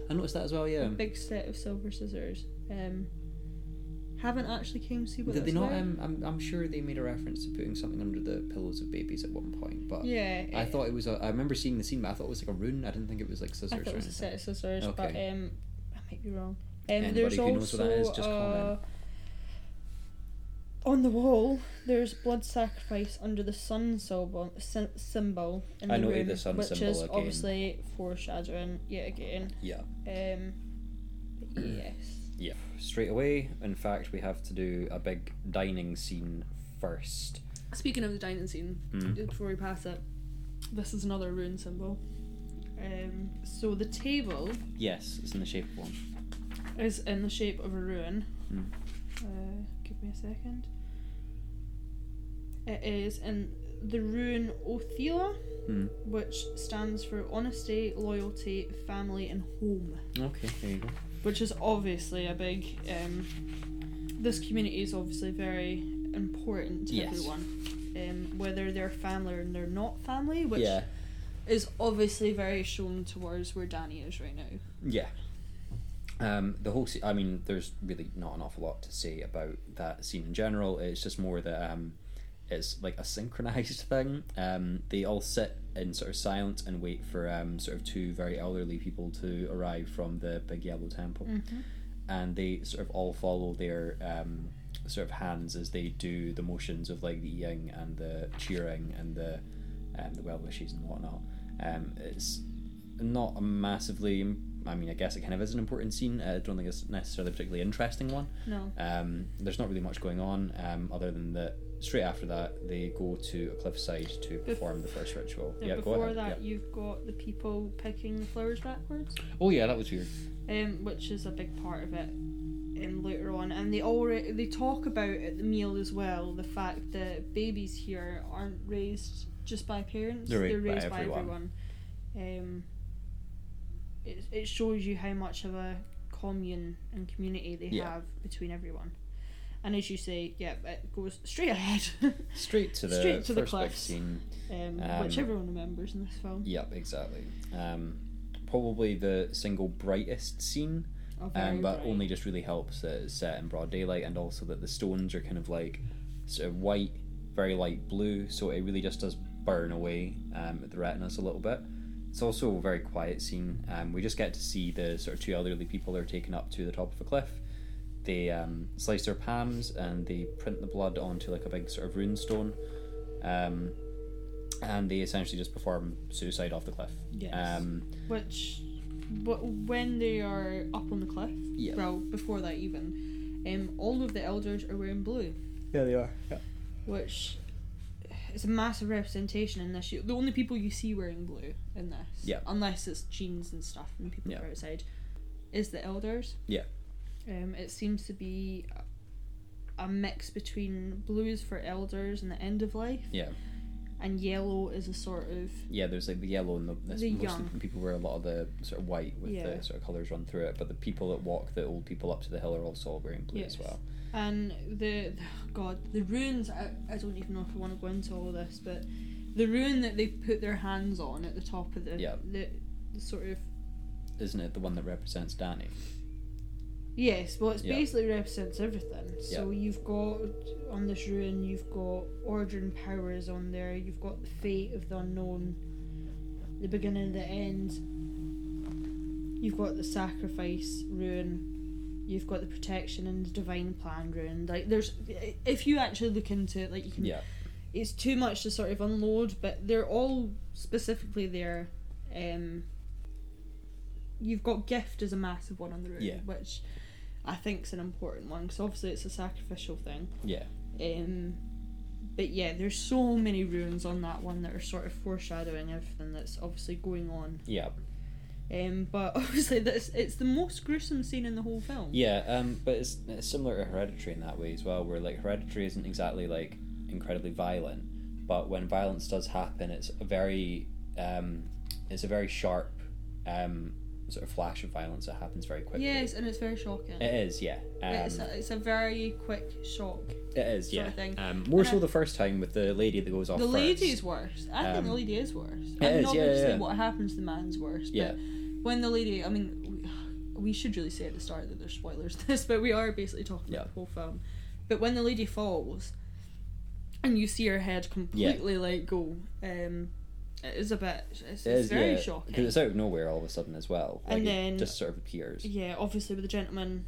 I noticed that as well. Yeah. A big set of silver scissors. Um, haven't actually came to see what Did they not? about. Um, I'm, I'm sure they made a reference to putting something under the pillows of babies at one point, but yeah, I thought it was. A, I remember seeing the scene, but I thought it was like a rune. I didn't think it was like scissors I thought or it was a set of scissors, but Okay. um, I might be wrong. Um, Anybody there's who also knows what that is, just uh, comment. On the wall. There's blood sacrifice under the sun symbol, symbol in I the room, the sun which symbol is again. obviously foreshadowing yet again. Yeah. Um, yes. Yeah. Straight away, in fact, we have to do a big dining scene first. Speaking of the dining scene, Mm. before we pass it, this is another rune symbol. Um, so the table Yes, it's in the shape of one. is in the shape of a rune. Mm. Uh, give me a second. It is in the rune Othila, Hmm. which stands for honesty, loyalty, family, and home. Okay, there you go. Which is obviously a big. Um, this community is obviously very important to Yes. everyone. Um, whether they're family or they're not family, which yeah. is obviously very shown towards where Danny is right now. Yeah. Um, the whole scene, I mean, there's really not an awful lot to say about that scene in general. It's just more that um, it's like a synchronized <laughs> thing. Um, they all sit in sort of silence and wait for um, sort of two very elderly people to arrive from the big yellow temple. Mm-hmm. and they sort of all follow their um, sort of hands as they do the motions of like the eating and the cheering and the um, the well wishes and whatnot. Um, it's not a massively. I mean, I guess it kind of is an important scene. I don't think it's necessarily a particularly interesting one. No. Um, there's not really much going on um, other than that. Straight after that, they go to a cliffside to perform the first ritual. And yeah, go before ahead. that, yeah. you've got the people picking the flowers backwards, Oh yeah, that was weird. um, which is a big part of it. Um, later on, and they already they talk about at the meal as well the fact that babies here aren't raised just by parents; They're raised by raised by everyone. everyone. Um, it it shows you how much of a commune and community they Yeah. have between everyone. And as you say, yeah, it goes straight ahead, <laughs> Straight to the Straight to the cliffs. scene. um, Um, which everyone remembers in this film. Yep, exactly. Um, probably the single brightest scene, Oh, um, but bright. only just really helps that it's set in broad daylight, and also that the stones are kind of like sort of white, very light blue, so it really just does burn away um, the retinas a little bit. It's also a very quiet scene. Um, we just get to see the sort of two elderly people that are taken up to the top of a cliff. They um, slice their palms and they print the blood onto like a big sort of rune stone. Um, and they essentially just perform suicide off the cliff. Yes. Um, Which, but when they are up on the cliff, Yeah. well, before that even, um, all of the elders are wearing blue, yeah, they are. Yeah. which it's a massive representation in this. You- The only people you see wearing blue in this, Yeah. unless it's jeans and stuff and people Yeah. are outside, is the elders. Yeah. Um, it seems to be a, mix between blues for elders and the end of life, Yeah. and yellow is a sort of Yeah, there's like the yellow and the, this, The most young. people wear a lot of the sort of white with Yeah. the sort of colours run through it, but the people that walk the old people up to the hill are also all wearing blue as well. And the, the God, the runes. I, I don't even know if I want to go into all this, but the rune that they put their hands on at the top of the Yeah. the, the sort of Isn't it the one that represents Danny? Yes, well, it Yeah. basically represents everything. So you've got on this ruin, you've got order and powers on there. You've got the fate of the unknown, the beginning and the end. You've got the sacrifice ruin. You've got the protection and the divine plan ruin. Like there's, if you actually look into it, like you can Yeah. it's too much to sort of unload, but they're all specifically there. Um, you've got gift as a massive one on the ruin, Yeah. which I think think's an important one because obviously it's a sacrificial thing. Yeah. Um, but yeah, there's so many runes on that one that are sort of foreshadowing everything that's obviously going on. Yeah. Um, but <laughs> obviously that's it's the most gruesome scene in the whole film. Yeah, um, but it's, it's similar to Hereditary in that way as well, where like Hereditary isn't exactly like incredibly violent, but when violence does happen, it's a very um, it's a very sharp um, sort of flash of violence that happens very quickly. Yes, and it's very shocking. It is, yeah. Um, it's, a, it's a very quick shock. it is, yeah. Um, more And so I- the first time with the lady that goes off The first. is worse. I think the Um, lady is worse. it I mean, is, yeah, yeah. what happens to the man's worse. But Yeah. when the lady, I mean, we, <sighs> we should really say at the start that there's spoilers to this, <laughs> but we are basically talking Yeah. about the whole film. But when the lady falls, and you see her head completely like go, um, it is a bit. It's, It is, very yeah, shocking. Because it's out of nowhere all of a sudden as well. Like And it then- just sort of appears. Yeah, obviously with the gentleman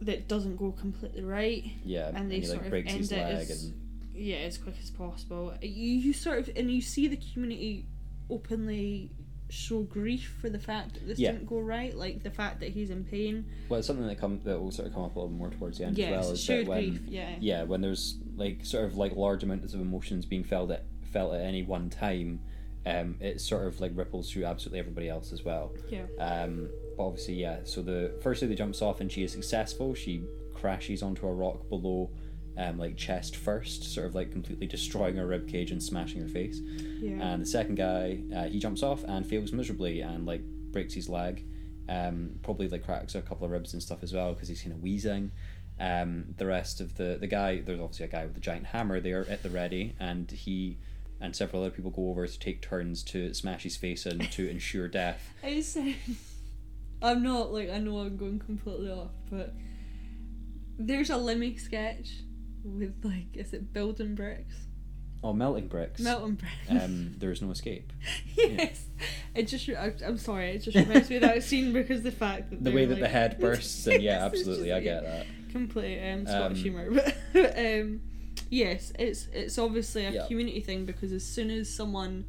that doesn't go completely right. Yeah, And and, they he sort like of breaks his end it as- and yeah, as quick as possible. You, you sort of and you see the community openly show grief for the fact that this Yeah. didn't go right, like the fact that he's in pain. well, it's something that come that will sort of come up a little more towards the end Yeah, as well. it's Is shared that when grief. Yeah. yeah, when there's like sort of like large amounts of emotions being felt at felt at any one time, um, it sort of like ripples through absolutely everybody else as well. Yeah. Um, but obviously, yeah. So the first lady jumps off and she is successful. She crashes onto a rock below, um, like chest first, sort of like completely destroying her rib cage and smashing her face. Yeah. And the second guy, uh, he jumps off and fails miserably and like breaks his leg. Um, probably like cracks a couple of ribs and stuff as well because he's kind of wheezing. Um, the rest of the the guy, there's obviously a guy with a giant hammer there at the ready, and he and several other people go over to take turns to smash his face in to ensure death. <laughs> I said, I'm not like I know I'm going completely off, but there's a Limmy sketch with like is it building bricks? Oh, melting bricks. Melting bricks. Um, there's no escape. <laughs> yes. It just. I, I'm sorry. It just reminds me of that scene because the fact that The way that like- the head <laughs> bursts, and yeah, absolutely, I get that. Complete um, Scottish Um, humour, but um, yes, it's it's obviously a Yeah. community thing because as soon as someone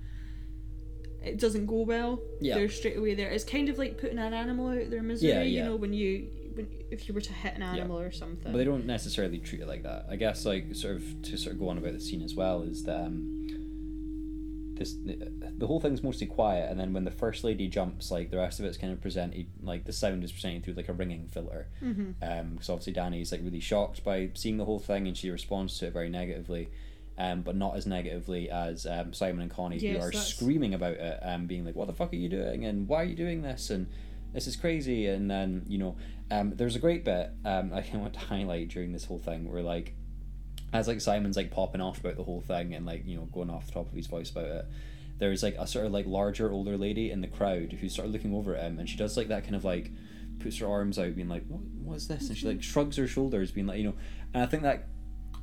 it doesn't go well, Yeah. they're straight away there. It's kind of like putting an animal out of their misery. Yeah, You know, when you when if you were to hit an animal or something. But they don't necessarily treat it like that. I guess, like, sort of to sort of go on about the scene as well is that um, this the, whole thing's mostly quiet, and then when the first lady jumps, like the rest of it's kind of presented, like the sound is presented through like a ringing filter. hmm Um, because obviously Danny's like really shocked by seeing the whole thing, and she responds to it very negatively. Um, but not as negatively as um, Simon and Connie, who are that's- screaming about it, um, being like, "What the fuck are you doing? And why are you doing this? And this is crazy." And then you know, um, there's a great bit um, <laughs> I want to highlight during this whole thing where like, as like Simon's like popping off about the whole thing and like you know going off the top of his voice about it. There's like a sort of like larger older lady in the crowd who's sort of looking over at him, and she does like that kind of like puts her arms out, being like, "What? What is this?" And she like mm-hmm. shrugs her shoulders, being like, you know. And I think that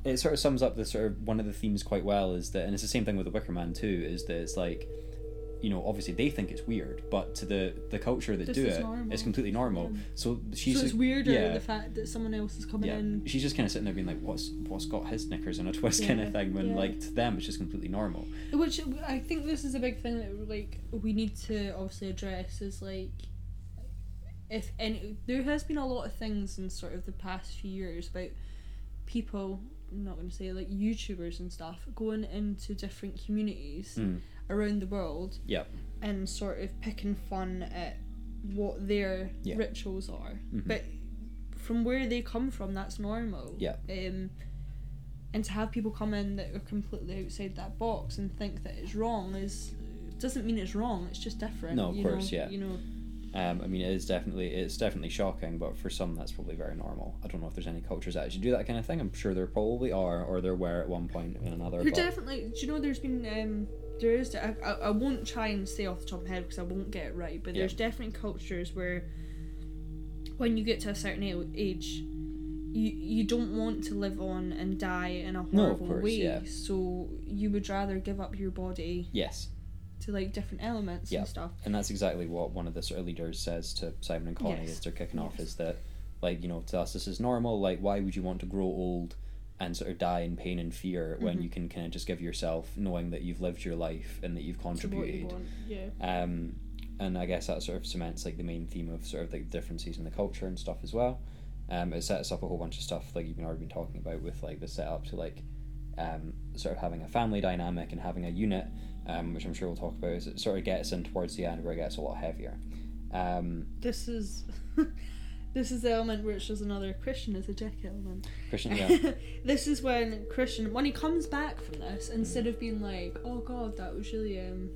it sort of sums up the sort of one of the themes quite well is that, and it's the same thing with the Wicker Man too, is that it's like, you know, obviously they think it's weird, but to the the culture that This do it, normal. it's completely normal. Yeah. So she's so it's weirder yeah. the fact that someone else is coming yeah, in. she's just kind of sitting there being like, "What's what's got his knickers on a <laughs> twist?" Yeah, kind of thing. When like to them, it's just completely normal. Which I think this is a big thing that like we need to obviously address is like if any there has been a lot of things in sort of the past few years about people I'm not going to say like YouTubers and stuff going into different communities Mm. Around the world Yep. and sort of picking fun at what their Yeah. rituals are Mhm. but from where they come from that's normal Yeah. um and to have people come in that are completely outside that box and think that it's wrong is doesn't mean it's wrong it's just different No, of you course, know, yeah. you know Um, I mean, it is definitely it's definitely shocking, but for some that's probably very normal. I don't know if there's any cultures that actually do that kind of thing. I'm sure there probably are, or there were at one point in another. There But definitely. Do you know there's been um there is I, I, I won't try and say off the top of my head because I won't get it right, but Yeah. there's definitely cultures where when you get to a certain age, you you don't want to live on and die in a No, horrible course, way. yeah. So you would rather give up your body yes, to like different elements Yeah. and stuff. and that's exactly what one of the sort of leaders says to Simon and Connie Yes. as they're kicking off is that, like you know, to us this is normal. Like, why would you want to grow old? And sort of die in pain and fear when Mhm. you can kind of just give yourself knowing that you've lived your life and that you've you contributed. Yeah. um, and I guess that sort of cements like the main theme of sort of like differences in the culture and stuff as well. Um, it sets up a whole bunch of stuff like you've already been talking about with like the setup to like um, sort of having a family dynamic and having a unit, um, which I'm sure we'll talk about. As it sort of gets in towards the end where it gets a lot heavier. Um, This is. <laughs> This is the element where it's just another Christian is a dick element. Christian, <laughs> yeah, this is when Christian, when he comes back from this, instead of being like, "Oh God, that was really um,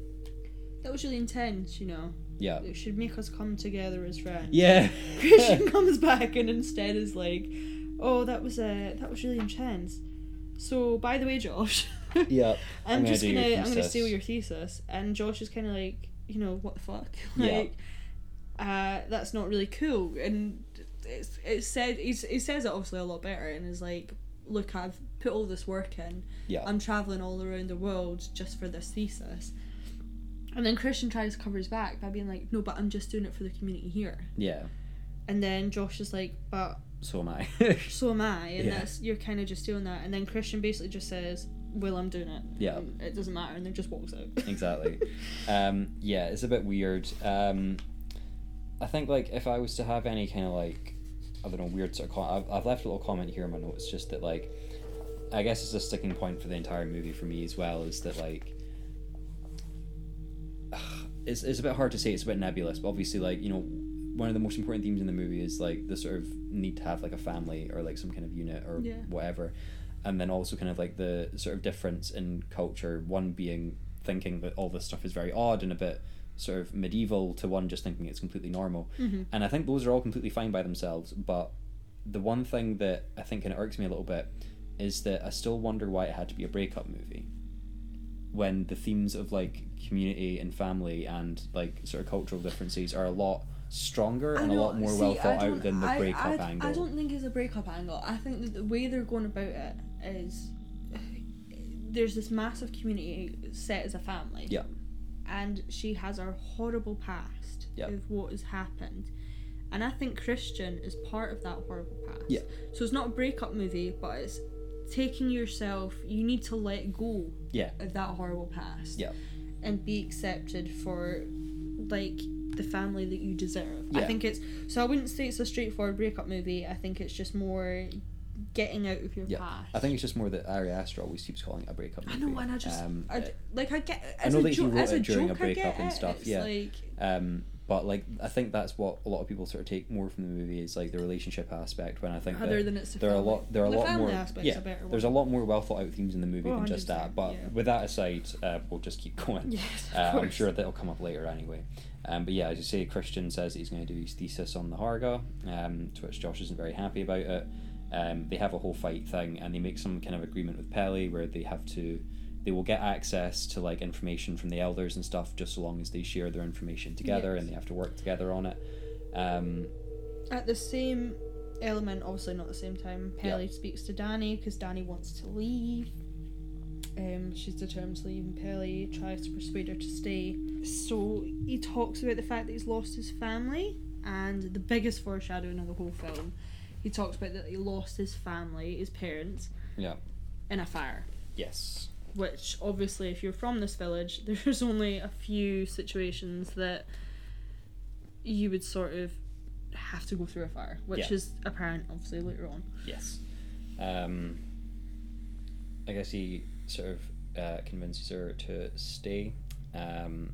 that was really intense," you know, yeah, it should make us come together as friends. yeah. <laughs> Christian <laughs> comes back and instead is like, "Oh, that was uh, that was really intense." So, by the way, Josh, yeah, I'm, I'm gonna just gonna I'm gonna steal your thesis, and Josh is kind of like, you know, what the fuck, Yeah. like, uh, that's not really cool, and it's it's said he's, he says it obviously a lot better, and is like, look, I've put all this work in, yeah, I'm traveling all around the world just for this thesis. And then Christian tries to cover his back by being like, no, but I'm just doing it for the community here. yeah. And then Josh is like, but So am I. <laughs> so am I, and Yeah. that's you're kind of just doing that. And then Christian basically just says, "Well, I'm doing it. Yeah. It doesn't matter," and then just walks out. <laughs> exactly. Um, yeah, it's a bit weird. Um, I think like if I was to have any kind of like I don't know weird sort of com- I've, I've left a little comment here in my notes just that like I guess it's a sticking point for the entire movie for me as well is that like <sighs> it's, it's a bit hard to say it's a bit nebulous but obviously like you know one of the most important themes in the movie is like the sort of need to have like a family or like some kind of unit or Yeah. whatever and then also kind of like the sort of difference in culture one being thinking that all this stuff is very odd and a bit sort of medieval to one just thinking it's completely normal hmm and I think those are all completely fine by themselves. But the one thing that I think kind of irks me a little bit is that I still wonder why it had to be a breakup movie. When the themes of like community and family and like sort of cultural differences are a lot stronger and a lot more well thought out than the I, breakup I, angle. I don't think it's a breakup angle. I think that the way they're going about it is <sighs> there's this massive community set as a family. Yeah. And she has a horrible past Yeah. of what has happened. And I think Christian is part of that horrible past. Yeah. So it's not a breakup movie, but it's taking yourself, you need to let go Yeah. of that horrible past. Yeah. And be accepted for, like, the family that you deserve. Yeah. I think it's. So I wouldn't say it's a straightforward breakup movie. I think it's just more getting out of your Yeah. past. I think it's just more that Ari Aster always keeps calling it a breakup I know, and I just, Um, I, uh, like, I get. I know a that he wrote it during a joke, I breakup and stuff, It's yeah. Like, Um, but like I think that's what a lot of people sort of take more from the movie is like the relationship aspect. When I think other that than it's a there are a lot there are a lot more yeah a there's a lot more well thought out themes in the movie Oh, than just that. But yeah. with that aside, uh, we'll just keep <laughs> going. Yes, Uh, I'm sure that'll come up later anyway. Um, but yeah, as you say, Christian says he's going to do his thesis on the Harga, um, to which Josh isn't very happy about it. Um, they have a whole fight thing, and they make some kind of agreement with Pelle where they have to, they will get access to like information from the elders and stuff, just so long as they share their information together, Yes. and they have to work together on it. Um, At the same element, obviously not the same time, Pelle speaks to Danny because Danny wants to leave. Um, she's determined to leave, and Pelle tries to persuade her to stay. So he talks about the fact that he's lost his family, and the biggest foreshadowing of the whole film, he talks about that he lost his family, his parents, yeah. in a fire. Yes. which obviously if you're from this village <laughs> there's only a few situations that you would sort of have to go through a fire which Yeah. is apparent obviously later on Yes. Um, I guess he sort of uh, convinces her to stay. Um,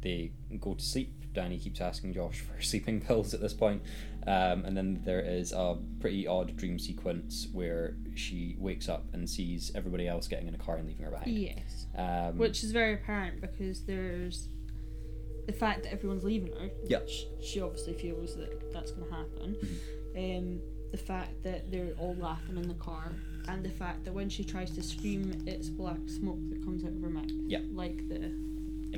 they go to sleep. Danny keeps asking Josh <laughs> for sleeping pills at this point. Um, and then there is a pretty odd dream sequence where she wakes up and sees everybody else getting in a car and leaving her behind. yes Um, which is very apparent because there's the fact that everyone's leaving her Yeah. which she obviously feels that that's going to happen Mm-hmm. um, the fact that they're all laughing in the car and the fact that when she tries to scream it's black smoke that comes out of her mouth Yeah. like the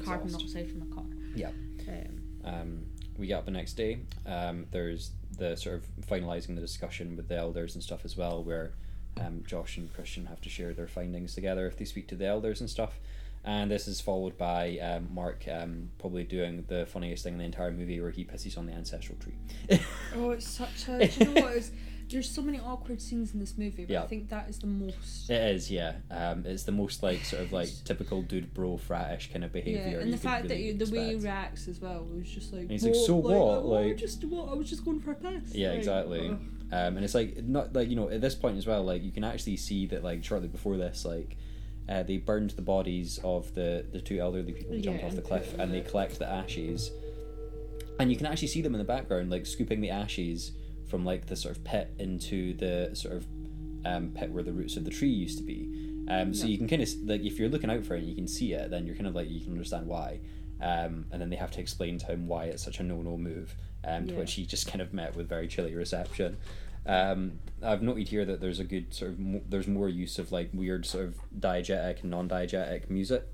carbon exhaust. monoxide from the car Yeah. um, Um, we get up the next day. Um, there's the sort of finalising the discussion with the elders and stuff as well, where um, Josh and Christian have to share their findings together if they speak to the elders and stuff. And this is followed by um, Mark um, probably doing the funniest thing in the entire movie, where he pisses on the ancestral tree. Oh, it's such a. You know what? <laughs> there's so many awkward scenes in this movie, but Yeah. I think that is the most. It is, yeah. Um, it's the most like sort of like typical dude bro fratish kind of behavior. Yeah, and the fact that really you, the way he reacts as well was just like. he's like, "So what?" oh, Like- just what? I was just going for a piss. Yeah, Like, exactly. Um, and it's like not like you know at this point as well, like you can actually see that like shortly before this, like uh, they burned the bodies of the the two elderly people who jumped Yeah, off the cliff, and they collect the ashes, and you can actually see them in the background, like scooping the ashes from like the sort of pit into the sort of um, pit where the roots of the tree used to be. Um, so Yeah. you can kind of like if you're looking out for it and you can see it, then you're kind of like you can understand why. Um, and then they have to explain to him why it's such a no-no move, um, to Yeah. which he just kind of met with very chilly reception. Um, I've noted here that there's a good sort of mo- there's more use of like weird sort of diegetic and non-diegetic music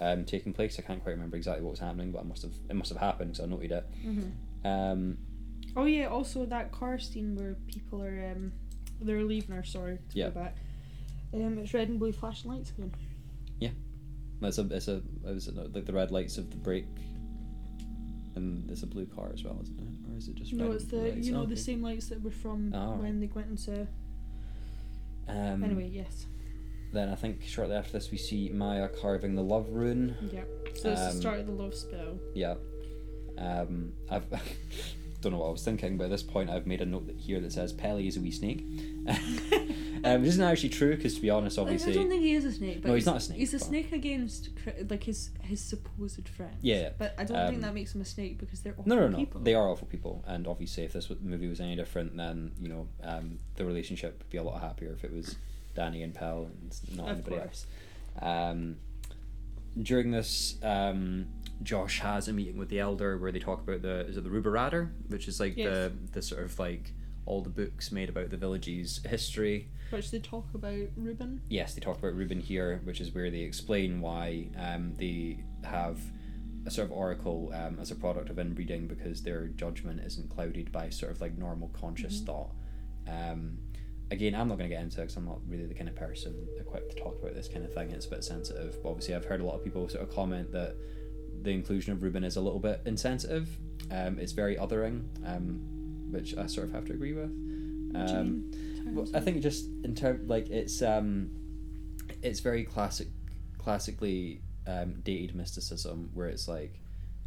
um, taking place. I can't quite remember exactly what was happening, but it must have it must have happened because I noted it. Mhm. Um, Oh yeah, also that car scene where people are um, they're leaving her. Sorry to Yeah. go back. Um, it's red and blue flashing lights again. it's a it's a is it like the red lights of the brake, and there's a blue car as well, isn't it? Or is it just No, it's the you know the same lights that were from Oh, right. when they went into. Um, Anyway, yes. Then I think shortly after this we see Maya carving the love rune. Yeah. So it's the Um, start of the love spell. Yeah. Um, I've <laughs> don't know what I was thinking, but at this point I've made a note that here that says Pelle is a wee snake. <laughs> um, which isn't actually true because to be honest, obviously, I don't think he is a snake. But No, he's not a snake, He's a snake against like his his supposed friends. Yeah, But I don't um, think that makes him a snake because they're awful no, no, no, people. they are awful people, and obviously if this movie was any different, then you know um, the relationship would be a lot happier if it was Danny and Pell and not Of anybody course. else. Um, during this, um, Josh has a meeting with the elder where they talk about the is it the Rubi Radr, which is like Yes. the the sort of like all the books made about the village's history. Which they talk about Ruben. Yes, they talk about Ruben here, which is where they explain why um, they have a sort of oracle um, as a product of inbreeding because their judgment isn't clouded by sort of like normal conscious Mhm. thought. Um, again, I'm not going to get into it because I'm not really the kind of person equipped to talk about this kind of thing. It's a bit sensitive. But obviously, I've heard a lot of people sort of comment that the inclusion of Ruben is a little bit insensitive. Um, it's very othering, um, which I sort of have to agree with. What do you Um, well, I think just in terms like it's um, it's very classic, classically um, dated mysticism where it's like.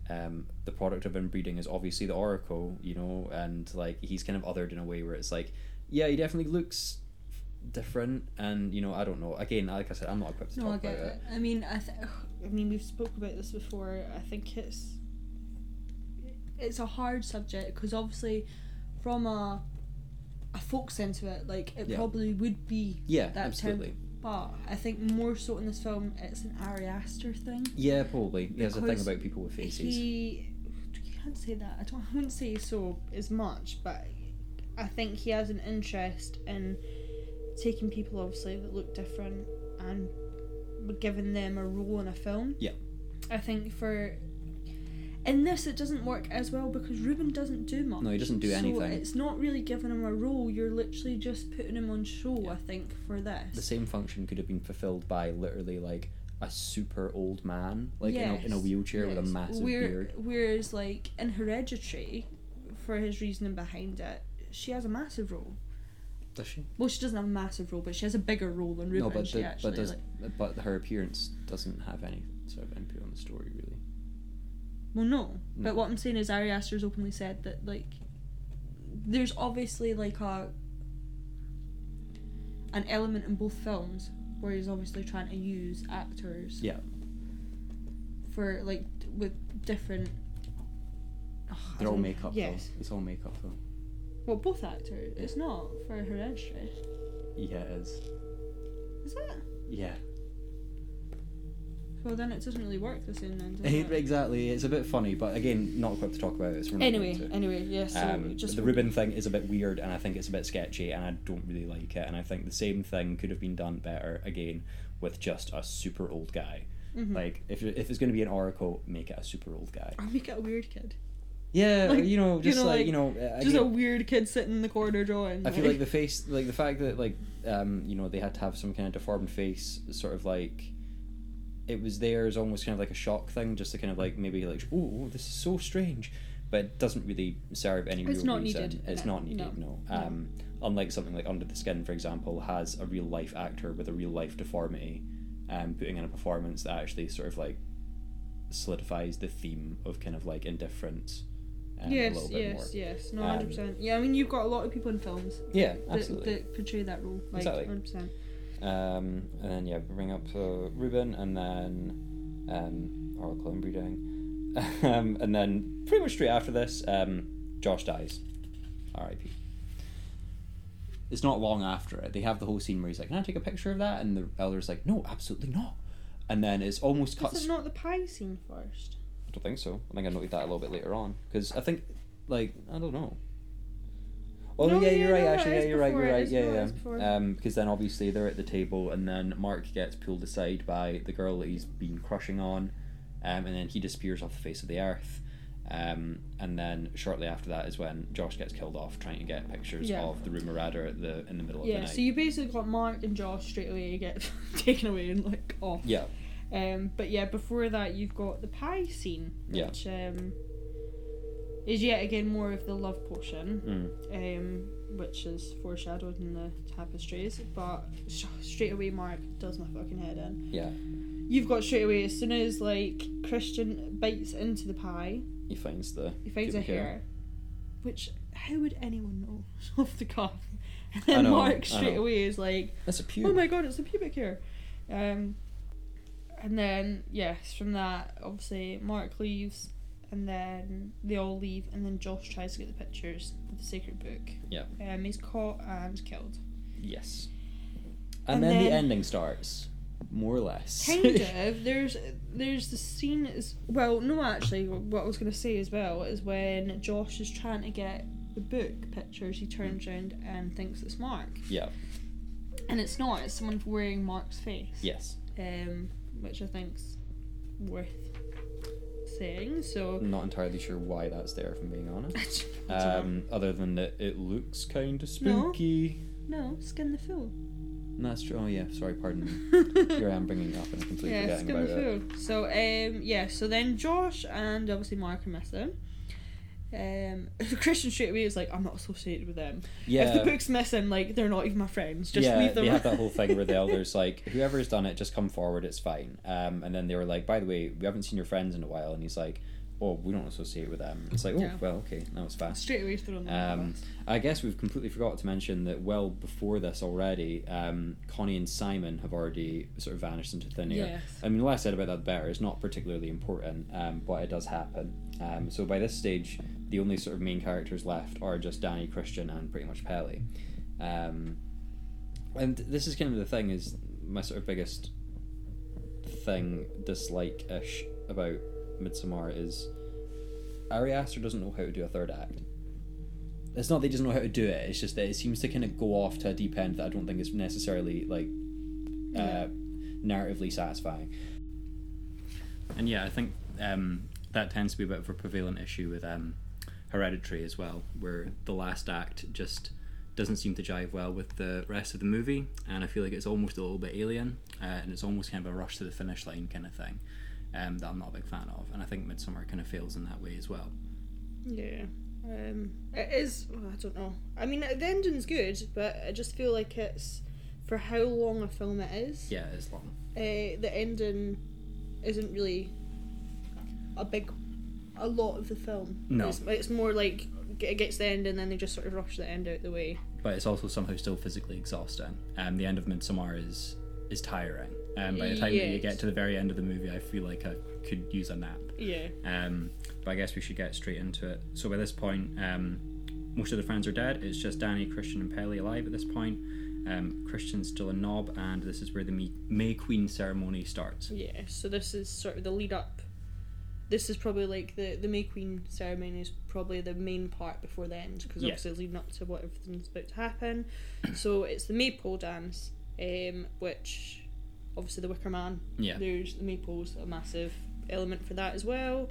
Um, the product of inbreeding is obviously the oracle, you know, and like he's kind of othered in a way where it's like, yeah, he definitely looks different, and you know, I don't know. Again, like I said, I'm not equipped to No, talk about it. I mean, I, th- I mean, we've spoke about this before. I think it's it's a hard subject because obviously, from a a folk sense of it, like it Yeah. probably would be Yeah, that absolutely. Term, but I think more so in this film, it's an Ari Aster thing. Yeah, probably. There's a thing about people with faces. He, you can't say that. I don't. I wouldn't say so as much, but I think he has an interest in taking people, obviously, that look different and giving them a role in a film. Yeah. I think for in this it doesn't work as well because Ruben doesn't do much. No, he doesn't do So anything. it's not really giving him a role. You're literally just putting him on show. Yeah. I think for this. the same function could have been fulfilled by literally like a super old man, like in, a, in a Yes, wheelchair with a yes. massive Where- beard. Whereas, like in Hereditary, for his reasoning behind it, she has a massive role. Does she? Well, she doesn't have a massive role, but she has a bigger role than Ruben. no, but the, actually but does like. but her appearance doesn't have any sort of input on the story really. Well, no. No. But what I'm saying is, Ari Aster's openly said that like, there's obviously like a an element in both films where he's obviously trying to use actors. Yeah. For like with different. I They're all makeup Yes. though. It's all makeup though. Well, both actors. It's not for Hereditary. Yeah, it is. Is it? Yeah. Well, then it doesn't really work the same then, does Eh, it? exactly. It's a bit funny, but again, not equipped to talk about it. So Anyway, anyway, yes. so Um, just the Ruben thing is a bit weird, and I think it's a bit sketchy, and I don't really like it. And I think the same thing could have been done better again with just a super old guy. Mhm. Like if if it's going to be an oracle, make it a super old guy. Or make it a weird kid. Yeah, <laughs> Like, you know, you just know, like, like, you know, uh, Just a weird kid sitting in the corner drawing. I feel like the face, like the fact that like um you know they had to have some kind of deformed face, sort of like it was there as almost kind of like a shock thing, just to kind of like maybe like oh this is so strange, but it doesn't really serve any It's real not reason. needed. It's No, not needed. No. no. Um, unlike something like Under the Skin, for example, has a real life actor with a real life deformity, um, putting in a performance that actually sort of like solidifies the theme of kind of like indifference. Um, a yes, little bit yes, more. yes. No, Um, hundred percent. Yeah, I mean you've got a lot of people in films Yeah, that, absolutely. that portray that role. Like Exactly. hundred percent. Um, and then yeah, bring up uh, Ruben, and then um, Oracle and breeding, um, and then pretty much straight after this, um, Josh dies. R.I.P. It's not long after it. They have the whole scene where he's like, "Can I take a picture of that?" And the elder's like, "No, absolutely not." And then it's almost cut. Is it not the pie scene first? I don't think so. I think I noted that a little bit later on because I think, like, I don't know. Oh No, yeah, yeah, you're right. no, Actually, yeah, you're right. You're right. Yeah, yeah. Um, because then obviously they're at the table, and then Mark gets pulled aside by the girl that he's been crushing on, um, and then he disappears off the face of the earth. Um, and then shortly after that is when Josh gets killed off trying to get pictures Yeah. of the Rubi Radr at the in the middle of the night. Yeah, so you basically got Mark and Josh straight away get <laughs> taken away and like off. yeah, Um, but yeah, before that you've got the pie scene, Yeah. which um, is yet again more of the love potion, mm, um, which is foreshadowed in the tapestries. But sh- straight away, Mark does my fucking head in. yeah. You've got straight away as soon as like Christian bites into the pie, He finds the he finds a hair. hair, which how would anyone know <laughs> off the cuff? And then know, Mark straight away is like, That's a pube. oh my god, it's a pubic hair. Um, and then yes, from that obviously Mark leaves, and then they all leave, and then Josh tries to get the pictures of the sacred book. Yeah. Um, he's caught and killed. Yes. And, And then, the ending starts, more or less. Kind of. <laughs> There's there's the scene is well, no, actually, what I was gonna say as well is when Josh is trying to get the book pictures, he turns around and thinks it's Mark, yeah. and it's not. It's someone wearing Mark's face. Yes. um, which I think's worth saying. So, Not entirely sure why that's there, if I'm being honest. <laughs> I don't know. Um, other than that, it looks kind of spooky. No, Skin the Fool. No, that's true. Oh yeah, sorry, pardon me. <laughs> Here I am bringing it up and I'm completely yeah, forgetting Skin about the it. Fool. So um, yeah, so then Josh and obviously Mark are missing. Um, <laughs> Christian straight away is like, I'm not associated with them. Yeah, If the book's missing, like they're not even my friends. Just yeah, leave them. they have that <laughs> whole thing where the elders like, whoever's done it, just come forward. It's fine. Um, and then they were like, by the way, we haven't seen your friends in a while, and he's like, oh, we don't associate with them. It's like, oh, Yeah. well, okay, that was fast. Straight away thrown them. under the Um. I guess we've completely forgot to mention that well before this already, um, Connie and Simon have already sort of vanished into thin air. Yes. I mean, the less said about that, the better. It's not particularly important, um, but it does happen. Um, so by this stage, the only sort of main characters left are just Danny, Christian, and pretty much Pelle. Um, and this is kind of the thing is my sort of biggest thing dislike ish about Midsommar is Ari Aster doesn't know how to do a third act. It's not that he doesn't know how to do it. It's just that it seems to kind of go off to a deep end that I don't think is necessarily like uh, narratively satisfying. And yeah, I think um, that tends to be a bit of a prevalent issue with um, Hereditary as well, where the last act just doesn't seem to jive well with the rest of the movie, and I feel like it's almost a little bit alien, uh, and it's almost kind of a rush to the finish line kind of thing um, that I'm not a big fan of, and I think Midsommar kind of fails in that way as well. Yeah. Um, it is. oh, I don't know. I mean, the ending's good, but I just feel like it's for how long a film it is. Yeah, it's long. Uh, the ending isn't really a big, a lot of the film. No. It's, it's more like it gets the end and then they just sort of rush the end out the way. but it's also somehow still physically exhausting. Um, the end of Midsommar is is tiring. Um, by the time that you get to the very end of the movie, I feel like I could use a nap. Yeah. Um, but I guess we should get straight into it. So by this point, um, most of the friends are dead. It's just Danny, Christian, and Pelle alive at this point. Um, Christian's still a knob, and this is where the May Queen ceremony starts. Yeah. So this is sort of the lead up. This is probably like the the May Queen ceremony is probably the main part before the end because Yeah. obviously leading up to what everything's about to happen. <clears throat> so it's the maypole dance, um, which obviously the Wicker Man. Yeah. There's the maypole's a massive element for that as well,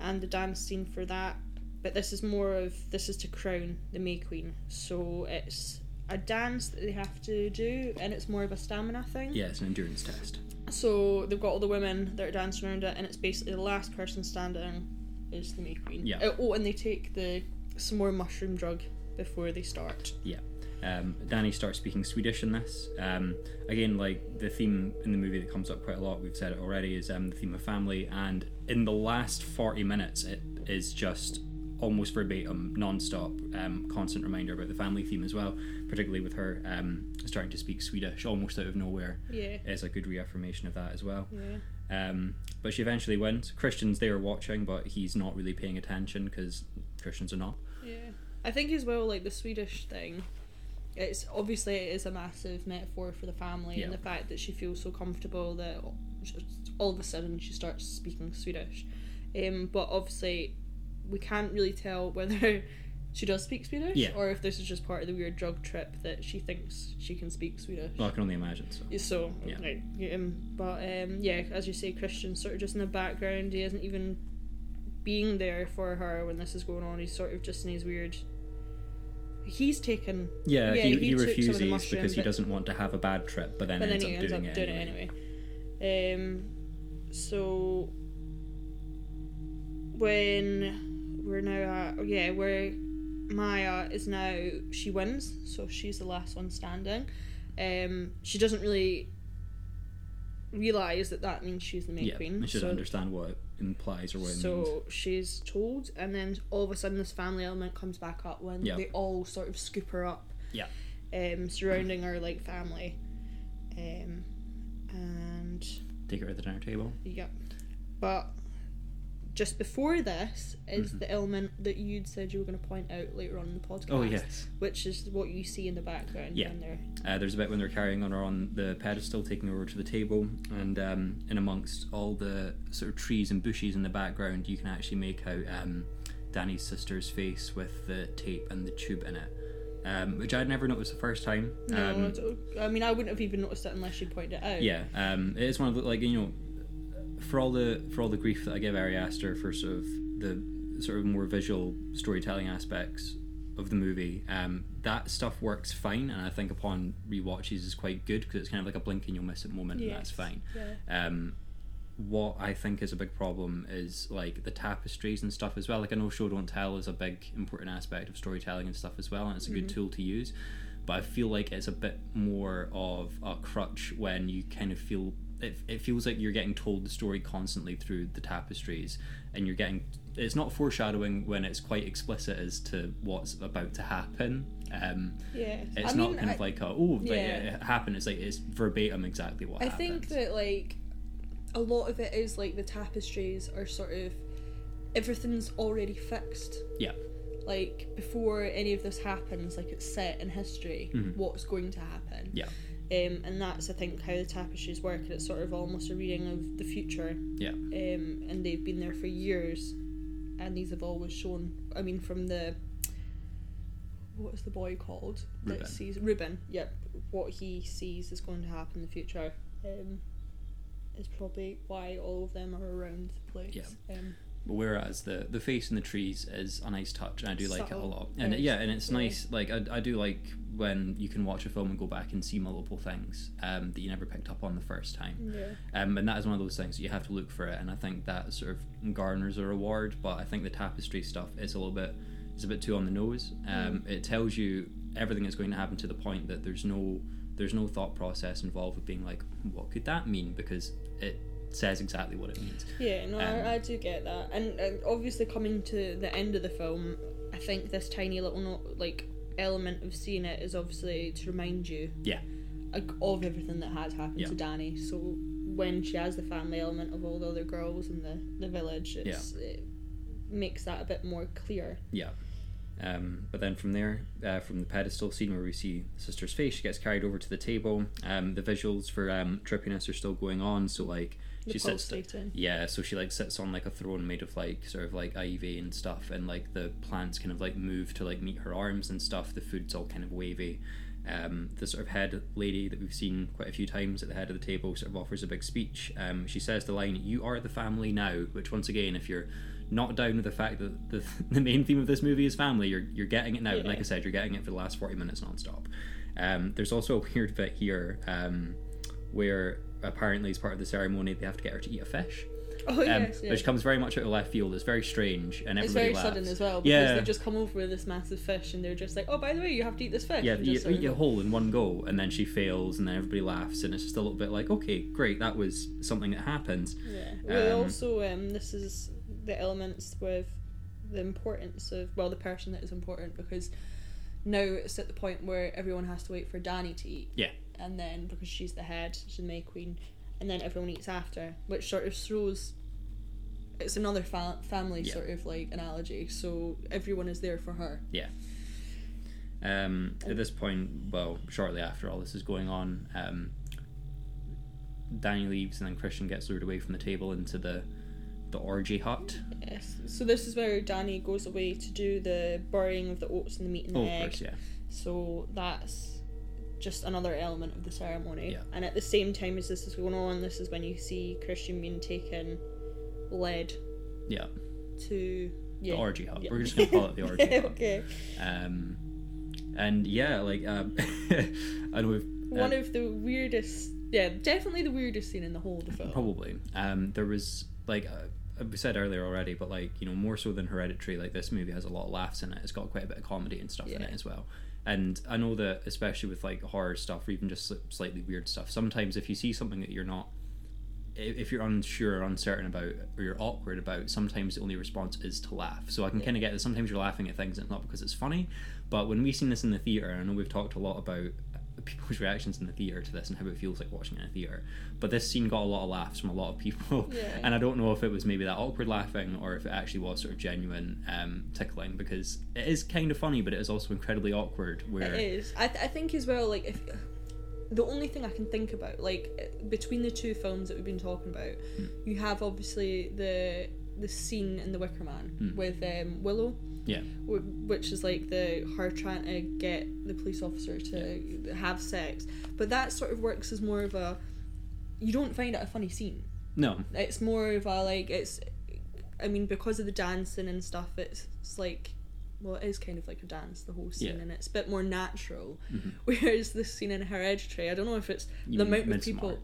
and the dance scene for that. But this is more of this is to crown the May Queen. So it's a dance that they have to do, and it's more of a stamina thing. Yeah, it's an endurance test. So they've got all the women that are dancing around it, and it's basically the last person standing is the May Queen. Yeah. Uh, oh, and they take the some more mushroom drug before they start. Yeah. Um, Danny starts speaking Swedish in this. Um, again, like the theme in the movie that comes up quite a lot, we've said it already, is um, the theme of family. And in the last 40 minutes, it is just almost verbatim, non stop, um, constant reminder about the family theme as well, particularly with her um, starting to speak Swedish almost out of nowhere. Yeah. Is a good reaffirmation of that as well. Yeah. Um, but she eventually wins. Christian's there watching, but he's not really paying attention because Christian's a knob. Yeah. I think as well, like the Swedish thing, it's obviously it is a massive metaphor for the family Yeah. and the fact that she feels so comfortable that all of a sudden she starts speaking Swedish. Um, but obviously, we can't really tell whether <laughs> she does speak Swedish Yeah. or if this is just part of the weird drug trip that she thinks she can speak Swedish. Well, I can only imagine so. So, Yeah. right, um, but um, yeah, as you say, Christian's sort of just in the background. He isn't even being there for her when this is going on. He's sort of just in his weird. He's taken, Yeah, Yeah, he, he he took some of the refuses mushroom, because he doesn't want to have a bad trip, but then but then ends he up ends doing, up it, doing anyway. it anyway. Um, so when we're now at yeah, where Maya is now, she wins, so she's the last one standing. Um, she doesn't really realize that that means she's the main Yeah, queen. I should so understand what it implies or what it means. so she's told, and then all of a sudden this family element comes back up when Yeah. they all sort of scoop her up. Yeah. Um, surrounding her like family. Um, and Take her to the dinner table. yeah, but just before this is Mhm. the element that you'd said you were going to point out later on in the podcast. Oh yes. Which is what you see in the background. Yeah. When they're, Uh, there's a bit when they're carrying on her on the pedestal, taking her over to the table, and um, in amongst all the sort of trees and bushes in the background, you can actually make out um, Danny's sister's face with the tape and the tube in it, um, which I'd never noticed the first time. no, I, Um, I mean I wouldn't have even noticed it unless you pointed it out. yeah, um, it is one of the like you know, for all the for all the grief that I give Ari Aster for sort of the sort of more visual storytelling aspects of the movie, um, that stuff works fine, and I think upon rewatches is quite good because it's kind of like a blink and you'll miss it moment, and that's fine. yeah. Um, what I think is a big problem is like the tapestries and stuff as well. Like I know show don't tell is a big important aspect of storytelling and stuff as well, and it's a good tool to use. But I feel like it's a bit more of a crutch when you kind of feel it, it feels like you're getting told the story constantly through the tapestries and you're getting it's not foreshadowing when it's quite explicit as to what's about to happen um, Yeah. it's I not mean, kind I- of like a, oh but yeah. it happened it's like it's verbatim exactly what I happened think that like a lot of it is like the tapestries are sort of everything's already fixed. yeah Like before any of this happens, like it's set in history Mhm. what's going to happen. yeah Um, and that's I think how the tapestries work. And it's sort of almost a reading of the future. yeah Um, and they've been there for years, and these have always shown. I mean, from the what is the boy called Ruben. that sees Ruben? Yep, what he sees is going to happen in the future. Um, is probably why all of them are around the place. Yeah. Um, Whereas the the face in the trees is a nice touch, and I do like it a lot. And Very yeah, and it's subtle. nice. Like I, I do like when you can watch a film and go back and see multiple things um, that you never picked up on the first time. yeah. Um, and that is one of those things you have to look for it, and I think that sort of garners a reward. But I think the tapestry stuff is a little bit, it's a bit too on the nose. Um, It tells you everything that's going to happen to the point that there's no, there's no thought process involved with being like, what could that mean? Because it says exactly what it means. Yeah, no, Um, I, I do get that, and, and obviously coming to the end of the film, I think this tiny little like element of seeing it is obviously to remind you, Yeah. like, of everything that had happened Yeah. to Danny. So when she has the family element of all the other girls in the the village, it's, it makes that a bit more clear. Yeah. Um, but then from there, uh, from the pedestal scene where we see the sister's face, she gets carried over to the table. Um, the visuals for um, trippiness are still going on, so like The she sits. Yeah, so she like sits on like a throne made of like sort of like ivy and stuff, and like the plants kind of like move to like meet her arms and stuff. The food's all kind of wavy. Um, the sort of head lady that we've seen quite a few times at the head of the table sort of offers a big speech. Um, she says the line, "You are the family now," which once again, if you're not down with the fact that the, <laughs> the main theme of this movie is family, you're you're getting it now. Yeah. Like I said, you're getting it for the last forty minutes nonstop. Um, there's also a weird bit here um, where apparently as part of the ceremony they have to get her to eat a fish Oh um, yes, yeah. which comes very much out of left field. It's very strange, and everyone laughs It's very laughs. sudden as well because Yeah. they just come over with this massive fish and they're just like, oh, by the way, you have to eat this fish. Yeah, you sort eat of a whole in one go, and then she fails, and then everybody laughs, and it's just a little bit like, okay, great, that was something that happened. Yeah. Well, Um, also, um, this is the elements with the importance of well, the person that is important because now it's at the point where everyone has to wait for Danny to eat. Yeah. And then because she's the head, she's the May Queen, and then everyone eats after, which sort of throws. It's another fa- family Yeah. sort of like analogy. So everyone is there for her. Yeah. Um, at this point, well, shortly after all this is going on, um, Danny leaves, and then Christian gets lured away from the table into the the orgy hut. Yes. So this is where Danny goes away to do the burying of the oats and the meat and the Oh, egg. course, yeah, So that's just another element of the ceremony. Yeah. And at the same time as this is going on, this is when you see Christian being taken led yeah, to yeah. the orgy hub. Yeah. We're just gonna call it the orgy <laughs> hub. okay. Um, and yeah, like um, I know we've One uh, of the weirdest yeah, definitely the weirdest scene in the whole of the film. Probably. Um, there was like uh, we said earlier already, but like you know more so than Hereditary, like this movie has a lot of laughs in it. It's got quite a bit of comedy and stuff in it as well. And I know that especially with like horror stuff or even just slightly weird stuff, sometimes if you see something that you're not if you're unsure or uncertain about or you're awkward about sometimes the only response is to laugh so i can Yeah. kind of get that sometimes you're laughing at things and it's not because it's funny but when we've seen this in the theater i know we've talked a lot about people's reactions in the theater to this and how it feels like watching it in a theater but this scene got a lot of laughs from a lot of people Yeah. <laughs> and i don't know if it was maybe that awkward laughing or if it actually was sort of genuine um, tickling because it is kind of funny but it is also incredibly awkward where It is. I, th- I think as well, like, if the only thing I can think about, like, between the two films that we've been talking about, Hmm. you have obviously the the scene in The Wicker Man Hmm. with um, Willow. Yeah. wh- Which is like the her trying to get the police officer to have sex, but that sort of works as more of a. You don't find it a funny scene. no It's more of a like it's. I mean, because of the dancing and stuff, it's, it's like well, it is kind of like a dance, the whole scene, Yeah. and it's a bit more natural. Mhm. <laughs> Whereas this scene in Hereditary, I don't know if it's You the amount of people,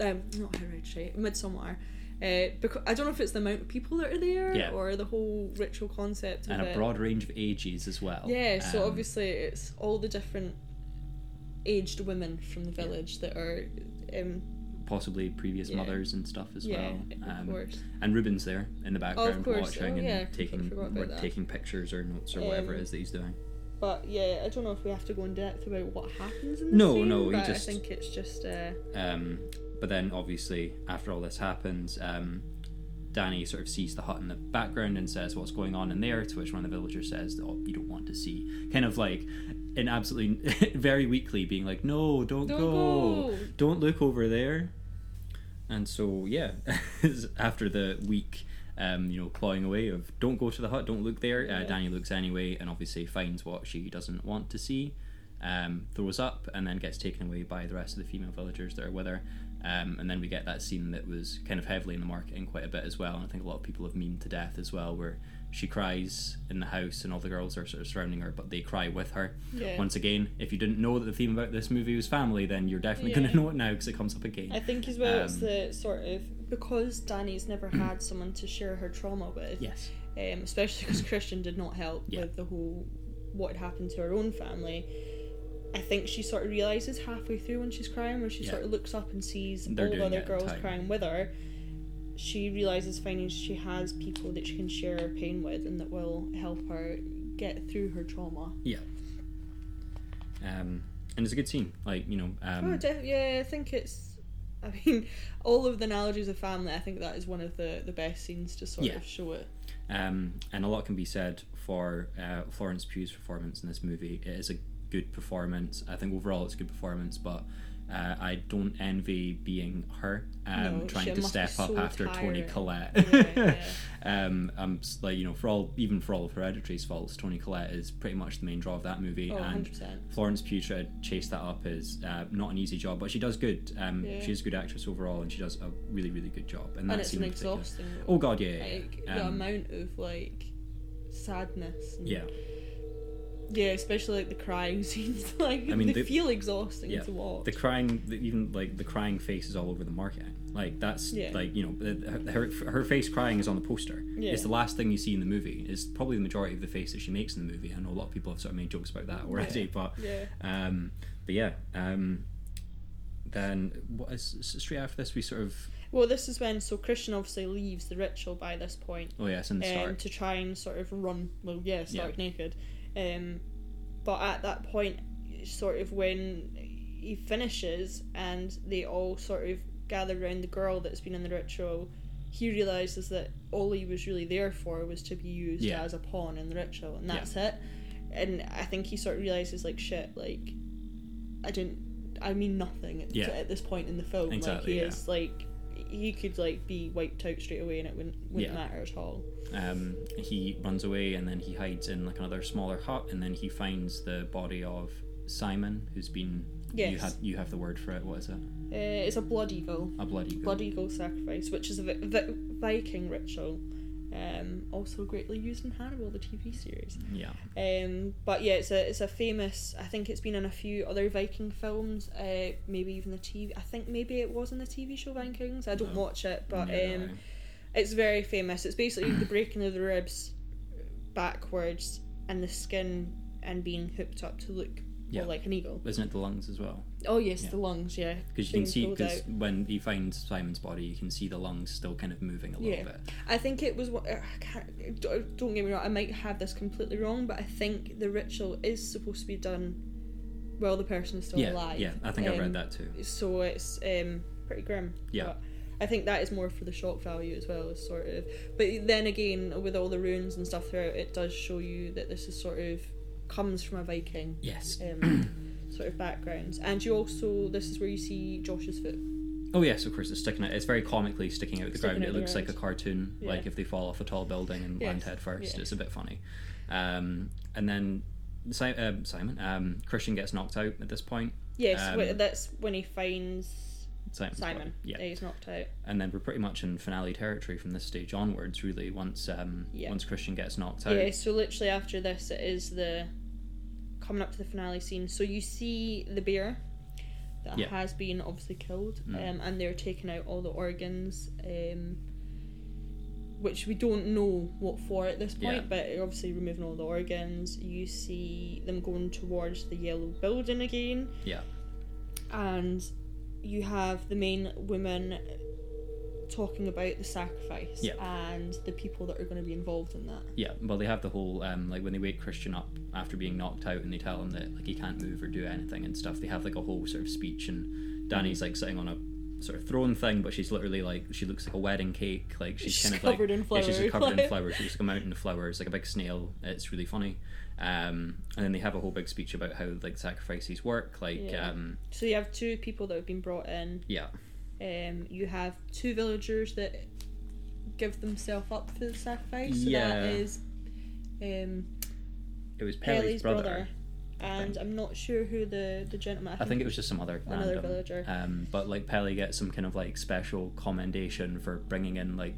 um, not Hereditary, Midsommar. Uh, because I don't know if it's the amount of people that are there Yeah. or the whole ritual concept of and a it. broad range of ages as well. Yeah, so Um, obviously it's all the different aged women from the village that are, um, possibly previous Yeah. mothers and stuff as yeah, well. of Um, course. And Ruben's there in the background course. watching Oh, and yeah, taking or taking pictures or notes or whatever it Um, that he's doing. But yeah, I don't know if we have to go in depth about what happens in the No, scene, no, but just- I think it's just uh, Um, but then obviously after all this happens, um, Danny sort of sees the hut in the background and says, "What's going on in there?" To which one of the villagers says, "Oh, you don't want to see." Kind of like, in absolutely <laughs> very weakly, being like, "No, don't, don't go. go. don't look over there." And so yeah, <laughs> after the week. Um, you know, clawing away of don't go to the hut, don't look there. Uh, Yeah. Danny looks anyway, and obviously finds what she doesn't want to see. Um, throws up, and then gets taken away by the rest of the female villagers that are with her. Um, and then we get that scene that was kind of heavily in the marketing quite a bit as well. And I think a lot of people have memed to death as well, where she cries in the house and all the girls are sort of surrounding her, but they cry with her. Yeah. Once again, if you didn't know that the theme about this movie was family, then you're definitely going to know it now because it comes up again. I think as well it's Um, the sort of because Danny's never <clears throat> had someone to share her trauma with, yes. um, especially because Christian did not help Yeah. with the whole what had happened to her own family. I think she sort of realizes halfway through when she's crying, when she Yeah. sort of looks up and sees They're all the other girls crying with her. She realizes finally she has people that she can share her pain with and that will help her get through her trauma. Yeah. Um, and it's a good scene. Like, you know, um, oh, def- yeah, I think it's. <laughs> I mean, all of the analogies of family. I think that is one of the the best scenes to sort Yeah. of show it. Um, and a lot can be said for uh, Florence Pugh's performance in this movie. It is a good performance. I think overall it's a good performance, but uh, I don't envy being her um, No, trying to step up so after Toni tiring. Collette. Yeah, <laughs> um, I'm like you know for all even for all of Hereditary's faults, Toni Collette is pretty much the main draw of that movie, Oh, and 100%. Florence Pugh to chase that up is uh, not an easy job, but she does good. Um, Yeah. She's a good actress overall, and she does a really really good job. And, And it's an particular- exhausting. Oh god, yeah, yeah, like yeah. the Um, amount of like sadness. Yeah. Yeah, especially like the crying <laughs> scenes. Like I mean, they the- feel exhausting yeah, to watch. the crying the, even like the crying face is all over the marketing like that's Yeah. like you know her, her face crying is on the poster Yeah. it's the last thing you see in the movie It's probably the majority of the face that she makes in the movie i know a lot of people have sort of made jokes about that already Yeah. but yeah. um but yeah um then what is straight after this we sort of Well, this is when so Christian obviously leaves the ritual by this point. oh yes in the um, start to try and sort of run. Well, yeah, start Yeah. naked. Um, but at that point, sort of when he finishes and they all sort of gather around the girl that's been in the ritual, he realizes that all he was really there for was to be used Yeah. as a pawn in the ritual, and that's it. And I think he sort of realizes like shit, like I didn't. I mean nothing at, Yeah. at this point in the film. Exactly, like he yeah. is like he could like be wiped out straight away and it wouldn't wouldn't Yeah. matter at all. um, he runs away and then he hides in like another smaller hut and then he finds the body of Simon who's been you Yes. have you have the word for it what is it Uh, it's a blood eagle, a bloody blood eagle sacrifice, which is a vi- vi- Viking ritual, um, also greatly used in Hannibal, the TV series. yeah Um, but yeah, it's a it's a famous. I think it's been in a few other Viking films, uh, maybe even the TV. I think maybe it was in the TV show Vikings. I don't No. watch it, but Yeah, um, no, it's very famous. It's basically the breaking of the ribs backwards and the skin and being hooked up to look Yeah. well, like an eagle. isn't it the lungs as well Oh yes, Yeah. the lungs. Yeah, because you can see because when he finds Simon's body you can see the lungs still kind of moving a little Yeah. bit I think it was. what- I can't, don't get me wrong. I might have this completely wrong, but I think the ritual is supposed to be done while the person is still yeah alive. yeah I think I Um, read that too So it's um, pretty grim. Yeah. But I think that is more for the shock value as well as sort of. But then again, with all the runes and stuff throughout, it does show you that this is sort of comes from a Viking yes um, <clears throat> sort of background. And you also this is where you see Josh's foot. oh yes of course it's sticking out it's very comically sticking out of the Sticking ground it looks like a cartoon Yeah. like if they fall off a tall building and land Yes, head first yeah. it's a bit funny um, and then si- um, Simon um, Christian gets knocked out at this point Yes, Um, wh- that's when he finds Simon's Simon. body. Yeah. he's knocked out. and then we're pretty much in finale territory from this stage onwards. Really, once um, Yeah. once Christian gets knocked out. Yeah, so literally after this, it is the coming up to the finale scene. So you see the bear that Yeah. has been obviously killed, Mm. um, and they're taking out all the organs, um, which we don't know what for at this point. Yeah. But obviously removing all the organs, you see them going towards the yellow building again, Yeah. and you have the main woman talking about the sacrifice Yeah. and the people that are going to be involved in that. Yeah, well, they have the whole um, like when they wake Christian up after being knocked out, and they tell him that like he can't move or do anything and stuff. They have like a whole sort of speech, and Danny's like sitting on a sort of throne thing, but she's literally like she looks like a wedding cake. Like she's, She's kind of covered like in yeah, she's flowers, covered in flowers. She looks like a mountain of flowers, like a big snail. It's really funny. Um, and then they have a whole big speech about how like sacrifices work. Like Yeah. um, So you have two people that have been brought in. yeah, Um, you have two villagers that give themselves up for the sacrifice. So Yeah. that is um, it was Pelle's, Pelle's brother. brother. And I'm not sure who the, the gentleman. I think it was just some other Another random. villager. Um, but like Pelle gets some kind of like special commendation for bringing in like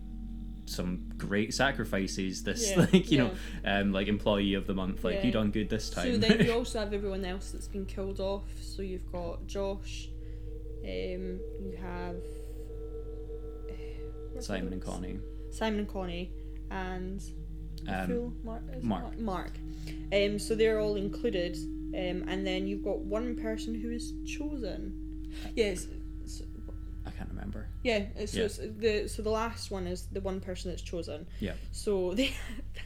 some great sacrifices. This Yeah, <laughs> like you know um like employee of the month. Like Yeah. you done good this So time. then you <laughs> also have everyone else that's been killed off. So you've got Josh. Um, you have uh, Simon and? Connie. Simon and Connie, and Um, Phil Mark. Mark. Mark. Um, so they're all included, um, and then you've got one person who is chosen. Yes. so- I can't remember. yeah, so Yeah. it's the so the last one is the one person that's chosen. Yeah. So <laughs> they,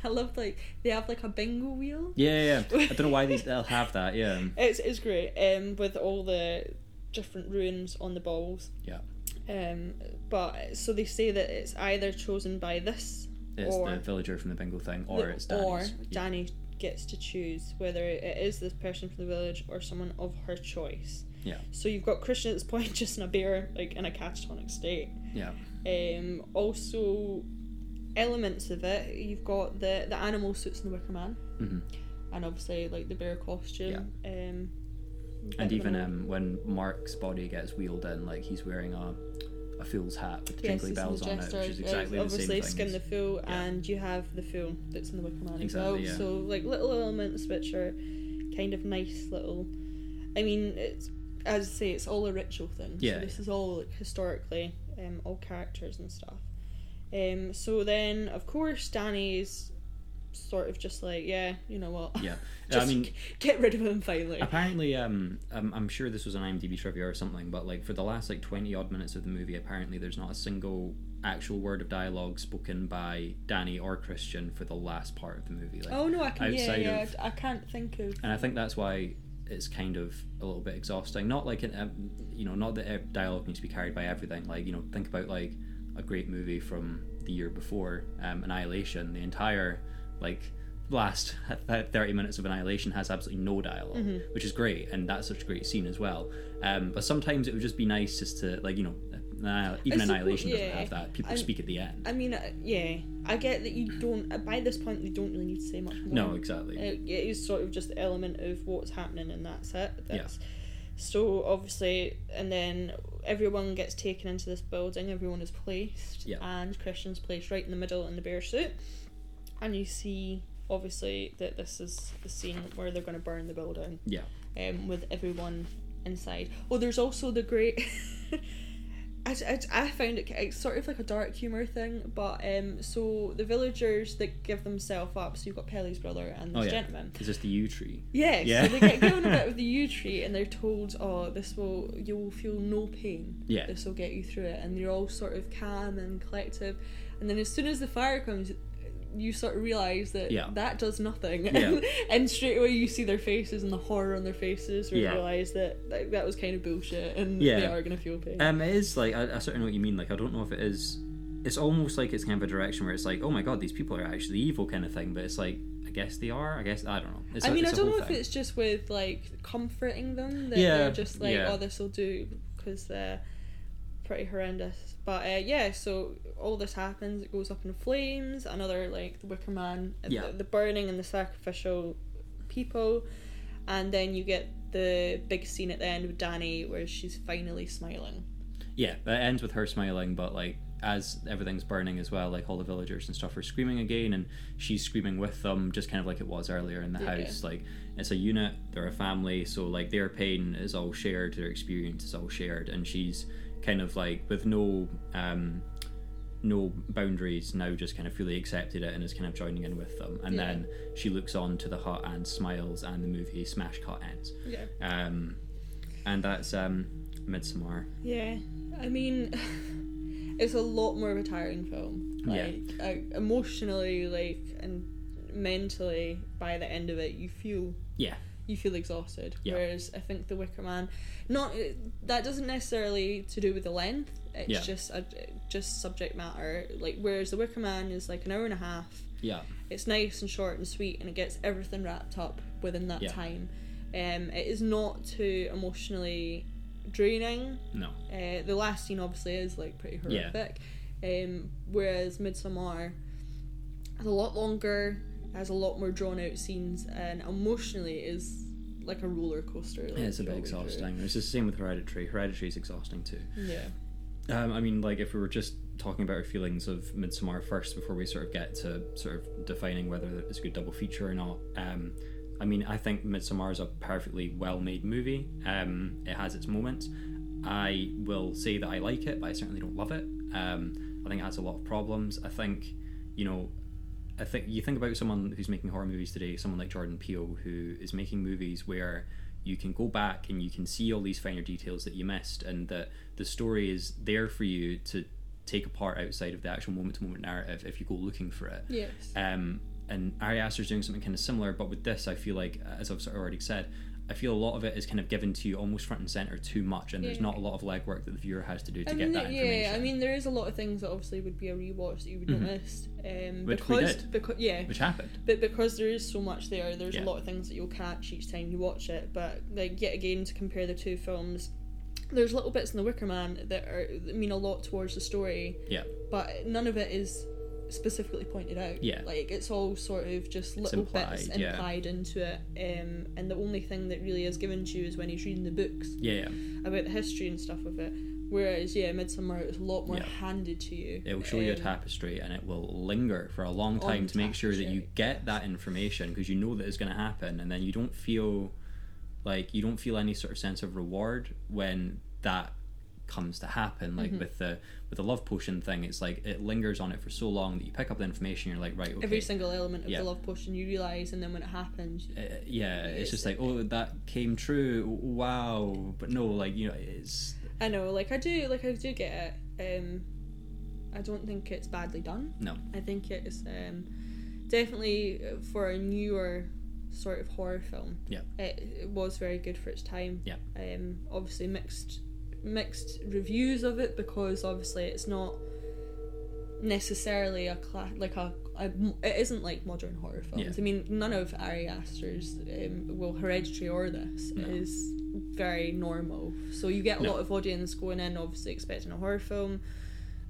I love like they have like a bingo wheel. Yeah, yeah. yeah. I don't know why they, <laughs> they'll have that. Yeah. It's it's great. Um, with all the different runes on the balls. Yeah. Um, but so they say that it's either chosen by this It's or the villager from the bingo thing, or the- it's Danny's. or Yeah. Danny gets to choose whether it is this person from the village or someone of her choice. Yeah. So you've got Christian at this point <laughs> just in a bear, like in a catatonic state. Yeah. Um, also, elements of it. You've got the the animal suits in the Wicker Man, hmm and obviously like the bear costume. Um, And even um, when Mark's body gets wheeled in, like he's wearing a, a fool's hat with the Yes, bells on it, which is exactly the obviously same skin the fool, Yeah. and you have the fool that's in the Wicker Man Exactly, as yeah. well. So like little elements which are kind of nice little. I mean, it's as I say, it's all a ritual thing. Yeah. So this is all like, historically, um, all characters and stuff. Um. So then, of course, Danny's sort of just like, yeah, you know what? Yeah. <laughs> just I mean, get rid of him finally. Apparently, um, I'm, I'm sure this was an IMDb trivia or something, but like for the last like 20 odd minutes of the movie, apparently there's not a single actual word of dialogue spoken by Danny or Christian for the last part of the movie. Like, Oh no, I can. Yeah, yeah. of- I can't think of. and I think that's why it's kind of a little bit exhausting. Not like, an, um, you know, not that dialogue needs to be carried by everything. Like, you know, think about like a great movie from the year before, um, Annihilation. The entire like last 30 minutes of Annihilation has absolutely no dialog Mm-hmm. which is great, and that's such a great scene as well. Um, but sometimes it would just be nice just to like, you know, Annihil- even suppose- Annihilation doesn't have that. People I'm- speak at the end. I mean, uh, yeah, I get that you don't. uh, By this point, you don't really need to say much more. no, exactly. it, is sort of just the element of what's happening, and that's it. Yeah. So obviously, and then everyone gets taken into this building. Everyone is placed, Yeah. and Christian's placed right in the middle in the bear suit, and you see obviously that this is the scene where they're going to burn the building. Yeah. Um, with everyone inside. Oh, there's also the great. <laughs> I, I, I found it it's sort of like a dark humor thing, but um, so the villagers that give themselves up. So you've got Pelle's brother and this Oh, yeah. gentleman. Is this the yew tree? Yeah, Yeah. so they get given a bit <laughs> of the yew tree and they're told, oh, this will, you will feel no pain. Yeah. This will get you through it. And they're all sort of calm and collective. And then as soon as the fire comes, you sort of realise that Yeah. that does nothing. Yeah. <laughs> and straight away you see their faces and the horror on their faces where Yeah. you realise that, that that was kind of bullshit and Yeah. they are going to feel pain. Um, it is like I, I sort of know what you mean. Like I don't know if it is. It's almost like it's kind of a direction where it's like, oh my god, these people are actually evil kind of thing. But it's like, I guess they are. I guess I don't know. It's I a- mean, I don't know if it's just with like comforting them that Yeah, they're just like, yeah. oh, this will do because they're pretty horrendous. But uh, yeah, so all this happens. It goes up in flames. Another like the Wicker Man, Yeah. the, the burning and the sacrificial people, and then you get the big scene at the end with Danny where she's finally smiling. yeah, it ends with her smiling, but like as everything's burning as well, like all the villagers and stuff are screaming again, and she's screaming with them, just kind of like it was earlier in the Yeah. house. Like it's a unit, they're a family, so like their pain is all shared, their experience is all shared, and she's kind of like with no um no boundaries now just kind of fully accepted it and is kind of joining in with them and Yeah. then she looks on to the hut and smiles and the movie smash cut ends Yeah. um and that's um Midsommar Yeah. I mean, <laughs> it's a lot more of a tiring film. Yeah. Like, uh, emotionally, like, and mentally, by the end of it, you feel yeah you feel exhausted. Yeah. Whereas I think The Wicker Man, not that doesn't necessarily to do with the length. It's Yeah. just a, just subject matter. Like whereas The Wicker Man is like an hour and a half. yeah It's nice and short and sweet, and it gets everything wrapped up within that Yeah. time. Um, it is not too emotionally draining. no Uh, the last scene obviously is like pretty Yeah. horrific. Um, whereas Midsommar is a lot longer, has a lot more drawn out scenes, and emotionally is like a roller coaster. Like, it's a bit way through. exhausting it's the same with hereditary hereditary is exhausting too Yeah. Um, I mean, like if we were just talking about our feelings of Midsommar first before we sort of get to sort of defining whether it's a good double feature or not. Um, I mean, I think Midsommar is a perfectly well-made movie. Um, it has its moments. I will say that I like it, but I certainly don't love it. Um, I think it has a lot of problems. I think, you know, I think you think about someone who's making horror movies today, someone like Jordan Peele, who is making movies where you can go back and you can see all these finer details that you missed, and that the story is there for you to take apart outside of the actual moment-to-moment narrative if you go looking for it. Yes. Um, and Ari Aster's doing something kind of similar, but with this, I feel like, as I've already said, I feel a lot of it is kind of given to you almost front and center too much, and there's not a lot of legwork that the viewer has to do to I get mean, that information. yeah. I mean, there is a lot of things that obviously would be a rewatch that you would Mhm. have missed. Um, Which we because, did. Because, yeah. which happened. But because there is so much there, there's Yeah. a lot of things that you'll catch each time you watch it. But like yet again, to compare the two films, there's little bits in The Wicker Man that are that mean a lot towards the story. Yeah. But none of it is specifically pointed out. Yeah. Like it's all sort of just little bits implied, yeah. into it. Um, and the only thing that really is given to you is when he's reading the books Yeah, yeah. about the history and stuff of it. Whereas yeah, Midsommar is a lot more Yeah. handed to you. It will show you a Um, tapestry and it will linger for a long time to make sure that you get that information because you know that it's going to happen and then you don't feel like you don't feel any sort of sense of reward when that comes to happen like Mhm. with the with the love potion thing it's like it lingers on it for so long that you pick up the information you're like right okay Every single element of Yeah. the love potion you realise, and then when it happens, uh, yeah it's, It's- just like oh that came true wow but no like you know it's I know, like I do, like I do get it. Um, I don't think it's badly done. no I think it's um, definitely for a newer sort of horror film. Yeah. it, it was very good for its time. Yeah. Um, obviously mixed mixed reviews of it because obviously it's not necessarily a class like a, a it isn't like modern horror films. Yeah. I mean, none of Ari Aster's um, well, Hereditary or this No. is very normal. So you get a No. lot of audience going in, obviously expecting a horror film,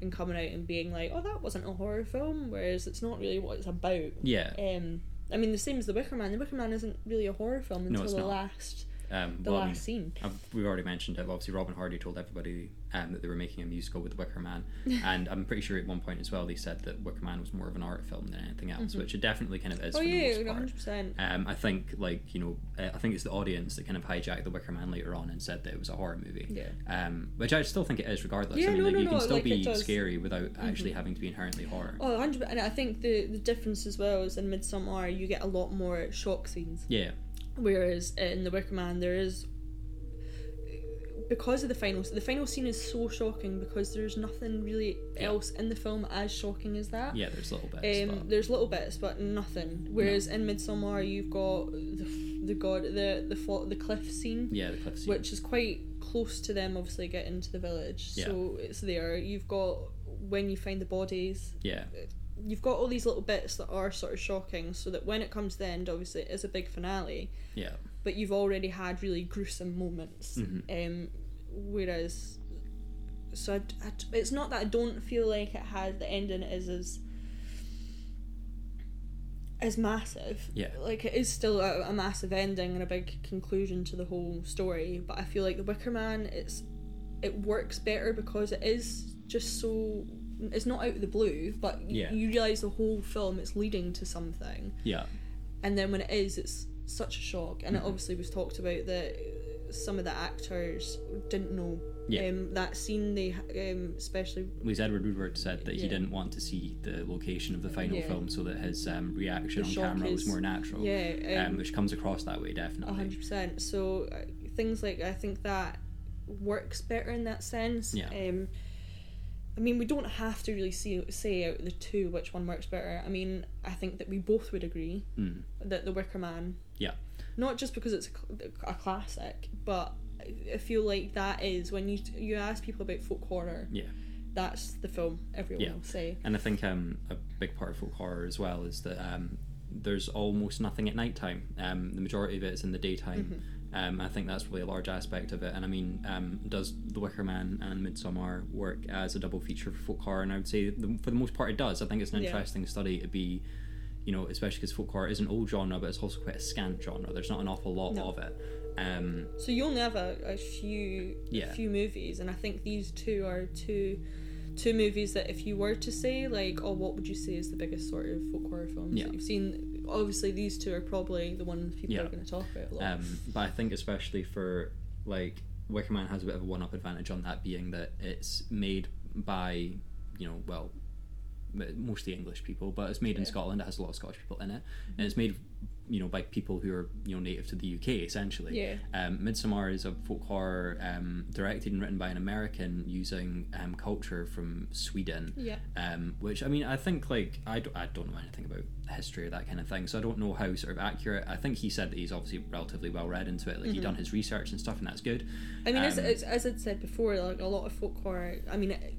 and coming out and being like, "Oh, that wasn't a horror film," whereas it's not really what it's about. yeah Um, I mean, the same as The Wicker Man. The Wicker Man isn't really a horror film until it's the last um the well, I mean, last scene. I've, we've already mentioned it. Obviously, Robin Hardy told everybody um, that they were making a musical with The Wicker Man, <laughs> and I'm pretty sure at one point as well they said that Wicker Man was more of an art film than anything else, Mhm. which it definitely kind of is Oh yeah, most one part. hundred percent. Um, I think like you know, uh, I think it's the audience that kind of hijacked The Wicker Man later on and said that it was a horror movie. Yeah. Um, which I still think it is, regardless. Yeah, I mean, no, like, no, you no, can still like, be scary without actually Mhm. having to be inherently horror. Oh, 100 and I think the the difference as well is in Midsommar you get a lot more shock scenes, Yeah, whereas in The Wicker Man there is because of the final the final scene is so shocking because there's nothing really Yeah. else in the film as shocking as that. yeah. There's little bits. Um, but- there's little bits, but nothing. Whereas in Midsommar, you've got the the god the the fa- the cliff scene, yeah, the cliff scene. which is quite close to them. Obviously, getting to the village, so it's there. You've got when you find the bodies. yeah, You've got all these little bits that are sort of shocking, so that when it comes to the end, obviously it is a big finale. yeah, But you've already had really gruesome moments. Mhm. Um, whereas, so I, I, it's not that I don't feel like it has the ending is as as massive. Yeah. Like it is still a, a massive ending and a big conclusion to the whole story. But I feel like the Wicker Man, it's it works better because it is just so. It's not out of the blue, but y- Yeah. you realize the whole film it's leading to something, Yeah. and then when it is, it's such a shock. And it Mhm. obviously was talked about that some of the actors didn't know. Yeah. Um, that scene they um, especially Louise Edward Woodward said that he didn't want to see the location of the final Yeah. film so that his um, reaction The on camera was more natural. yeah Um, which comes across that way definitely. Hundred percent. So uh, things like I think that works better in that sense. Yeah. Um, I mean, we don't have to really see say out of the two which one works better. I mean, I think that we both would agree Mm. that The Wicker Man. Yeah. Not just because it's a, a classic, but I feel like that is when you you ask people about folk horror. Yeah. That's the film everyone Yeah. will say. And I think um, a big part of folk horror as well is that um, there's almost nothing at night time. Um, the majority of it is in the daytime. Mm-hmm. Um, I think that's really a large aspect of it. And I mean, um, does The Wicker Man and Midsommar work as a double feature for folk horror? And I would say the, for the most part it does. I think it's an Yeah. interesting study to be, you know, especially because folk horror is an old genre, but it's also quite a scant genre. There's not an awful lot No. of it. Um, So you only have a, a few Yeah. few movies, and I think these two are two two movies that if you were to say like, oh, what would you say is the biggest sort of folk horror films Yeah. that you've seen? Obviously, these two are probably the ones people Yeah. are going to talk about a lot. Um, but I think especially for like Wicker Man has a bit of a one-up advantage on that being that it's made by you know well mostly English people, but it's made in Scotland. It has a lot of Scottish people in it, and it's made you know by people who are you know native to the UK essentially. Yeah. Um, Midsommar is a folk horror um, directed and written by an American using um, culture from Sweden. yeah, Um, which I mean, I think like I don't, I don't know anything about history or that kind of thing, so I don't know how sort of accurate. I think he said that he's obviously relatively well read into it, like he done his research and stuff, and that's good. I mean, as, Um, as as I'd said before, like a lot of folk horror. I mean, it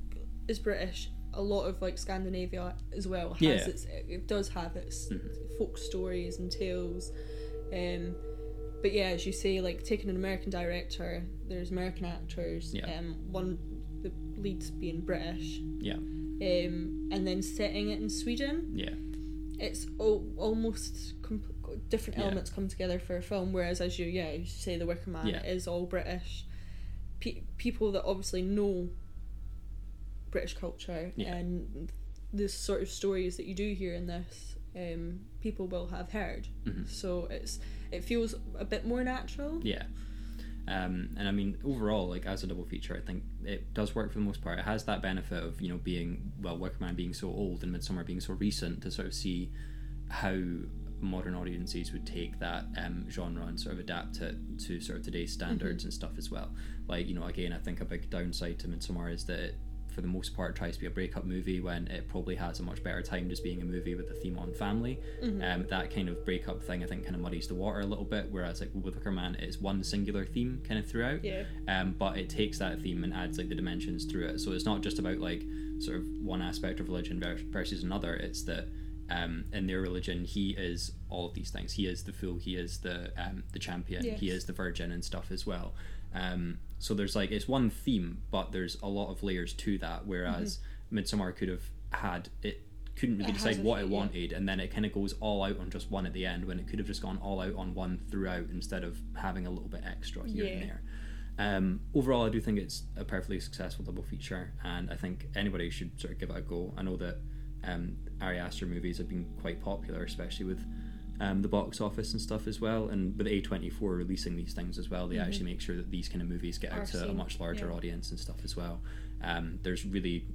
is British. A lot of like Scandinavia as well has Yeah. its. It does have its Mhm. folk stories and tales. Um, but yeah, as you say, like taking an American director, there's American actors. Yeah. Um, one the leads being British. Yeah. Um, and then setting it in Sweden, Yeah, it's al- almost com- different Yeah. elements come together for a film. Whereas, as you yeah, you say, The Wicker Man Yeah. is all British. Pe- people that obviously know British culture Yeah. and the sort of stories that you do hear in this, um, people will have heard. Mhm. So it's it feels a bit more natural. yeah. Um, and I mean, overall, like as a double feature, I think it does work for the most part. It has that benefit of you know being well, Wicker Man being so old and Midsommar being so recent to sort of see how modern audiences would take that um, genre and sort of adapt it to sort of today's standards and stuff as well. Like you know, again, I think a big downside to Midsommar is that it, for the most part tries to be a breakup movie when it probably has a much better time just being a movie with a theme on family. Um, that kind of breakup thing I think kind of muddies the water a little bit. Whereas like with Wicker Man, it's one singular theme kind of throughout. Yeah. Um, but it takes that theme and adds like the dimensions through it. So it's not just about like sort of one aspect of religion versus another. It's that um, in their religion, he is all of these things. He is the fool. He is the um, the champion. He is the virgin and stuff as well. Um, so there's like it's one theme, but there's a lot of layers to that. Whereas Midsommar could have had it couldn't really It decide what it yeah. wanted, and then it kind of goes all out on just one at the end when it could have just gone all out on one throughout instead of having a little bit extra here and there. Um, overall, I do think it's a perfectly successful double feature, and I think anybody should sort of give it a go. I know that um, Ari Aster movies have been quite popular, especially with um, the box office and stuff as well. And with A24 releasing these things as well, they actually make sure that these kind of movies get Are out to a much larger yeah. audience and stuff as well. Um, there's really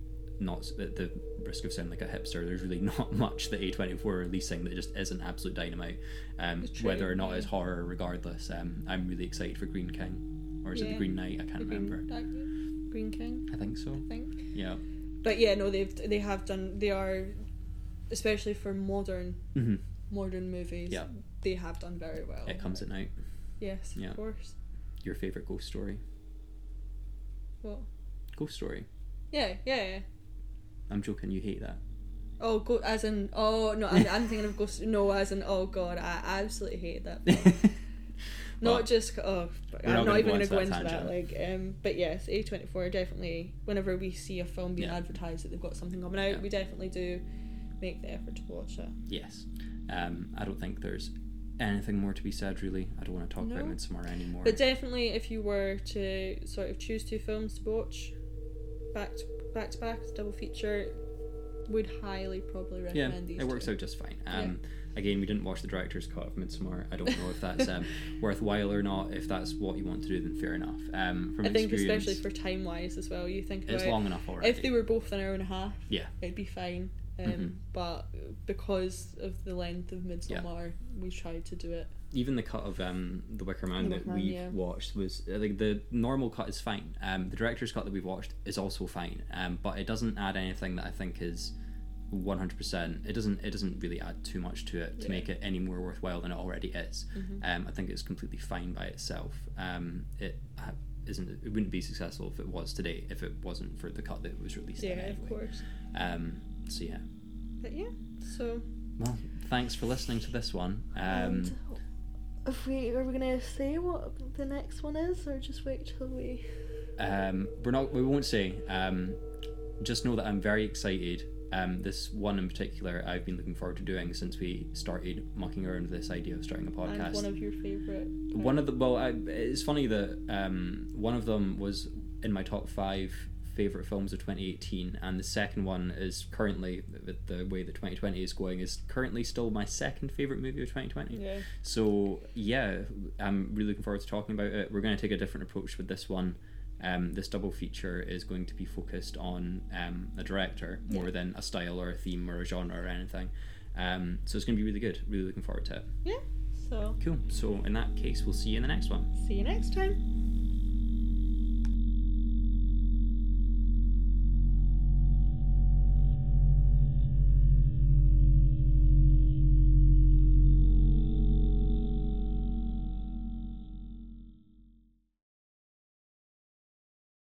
not at the risk of sounding like a hipster. There's really <laughs> not much that A24 are releasing that just isn't absolute dynamite. Um, true, whether or not yeah. it's horror, regardless, um, I'm really excited for Green King, or is it the Green Knight? I can't The remember. Green, Green King, I think so. I think. Yeah. But yeah, no, they've they have done. They are, especially for modern hmm modern movies. Yeah. They have done very well. It comes at night. Yes, Yeah. of course. Your favorite ghost story? What? Ghost story. yeah, yeah, yeah. I'm joking. You hate that. Oh, go as in oh no, I'm, I'm thinking of Ghost. No, as in oh god, I absolutely hate that. film. <laughs> Well, not just oh, I'm not not, gonna even go gonna into go that into that. Like, um, but yes, A24 definitely. Whenever we see a film being Yeah. advertised that they've got something coming out, Yeah. we definitely do make the effort to watch it. Yes. Um, I don't think there's anything more to be said, really. I don't want to talk about No. Midsommar anymore. But definitely, if you were to sort of choose two films to watch, back to back to back, double feature, would highly probably yeah, recommend these. it works two. out just fine. Um, Again, we didn't watch the director's cut of Midsommar. I don't know if that's um, <laughs> worthwhile or not. If that's what you want to do, then fair enough. Um, from I think especially for time wise as well. You think it's long enough already. if they were both an hour and a half, Yeah. it'd be fine. Um, Mhm. But because of the length of Midsommar, we tried to do it. even the cut of um, the Wicker Man The that Wicker Man, we've yeah. watched was uh, like the normal cut is fine. Um, the director's cut that we've watched is also fine. Um, but it doesn't add anything that I think is one hundred percent. It doesn't. It doesn't really add too much to it to Yeah. make it any more worthwhile than it already is. Mhm. Um, I think it's completely fine by itself. Um, it ha- isn't. It wouldn't be successful if it was today. If it wasn't for the cut that was released. Yeah, then of course. Um, so yeah. But yeah, so Well, thanks for listening to this one. Um, if we are we gonna say what the next one is, or just wait till we? Um, we're not. We won't say. Um, just know that I'm very excited. Um, this one in particular, I've been looking forward to doing since we started mucking around with this idea of starting a podcast. And one of your favorite. One of the well, I, it's funny that um, one of them was in my top five favorite films of 2018, and the second one is currently with the way that 2020 is going is currently still my second favorite movie of 2020. Yeah. So yeah, I'm really looking forward to talking about it. We're going to take a different approach with this one. Um, this double feature is going to be focused on um, a director more Yeah. than a style or a theme or a genre or anything. Um, so it's going to be really good. Really looking forward to it. Yeah. So Cool. So in that case, we'll see you in the next one. see you next time.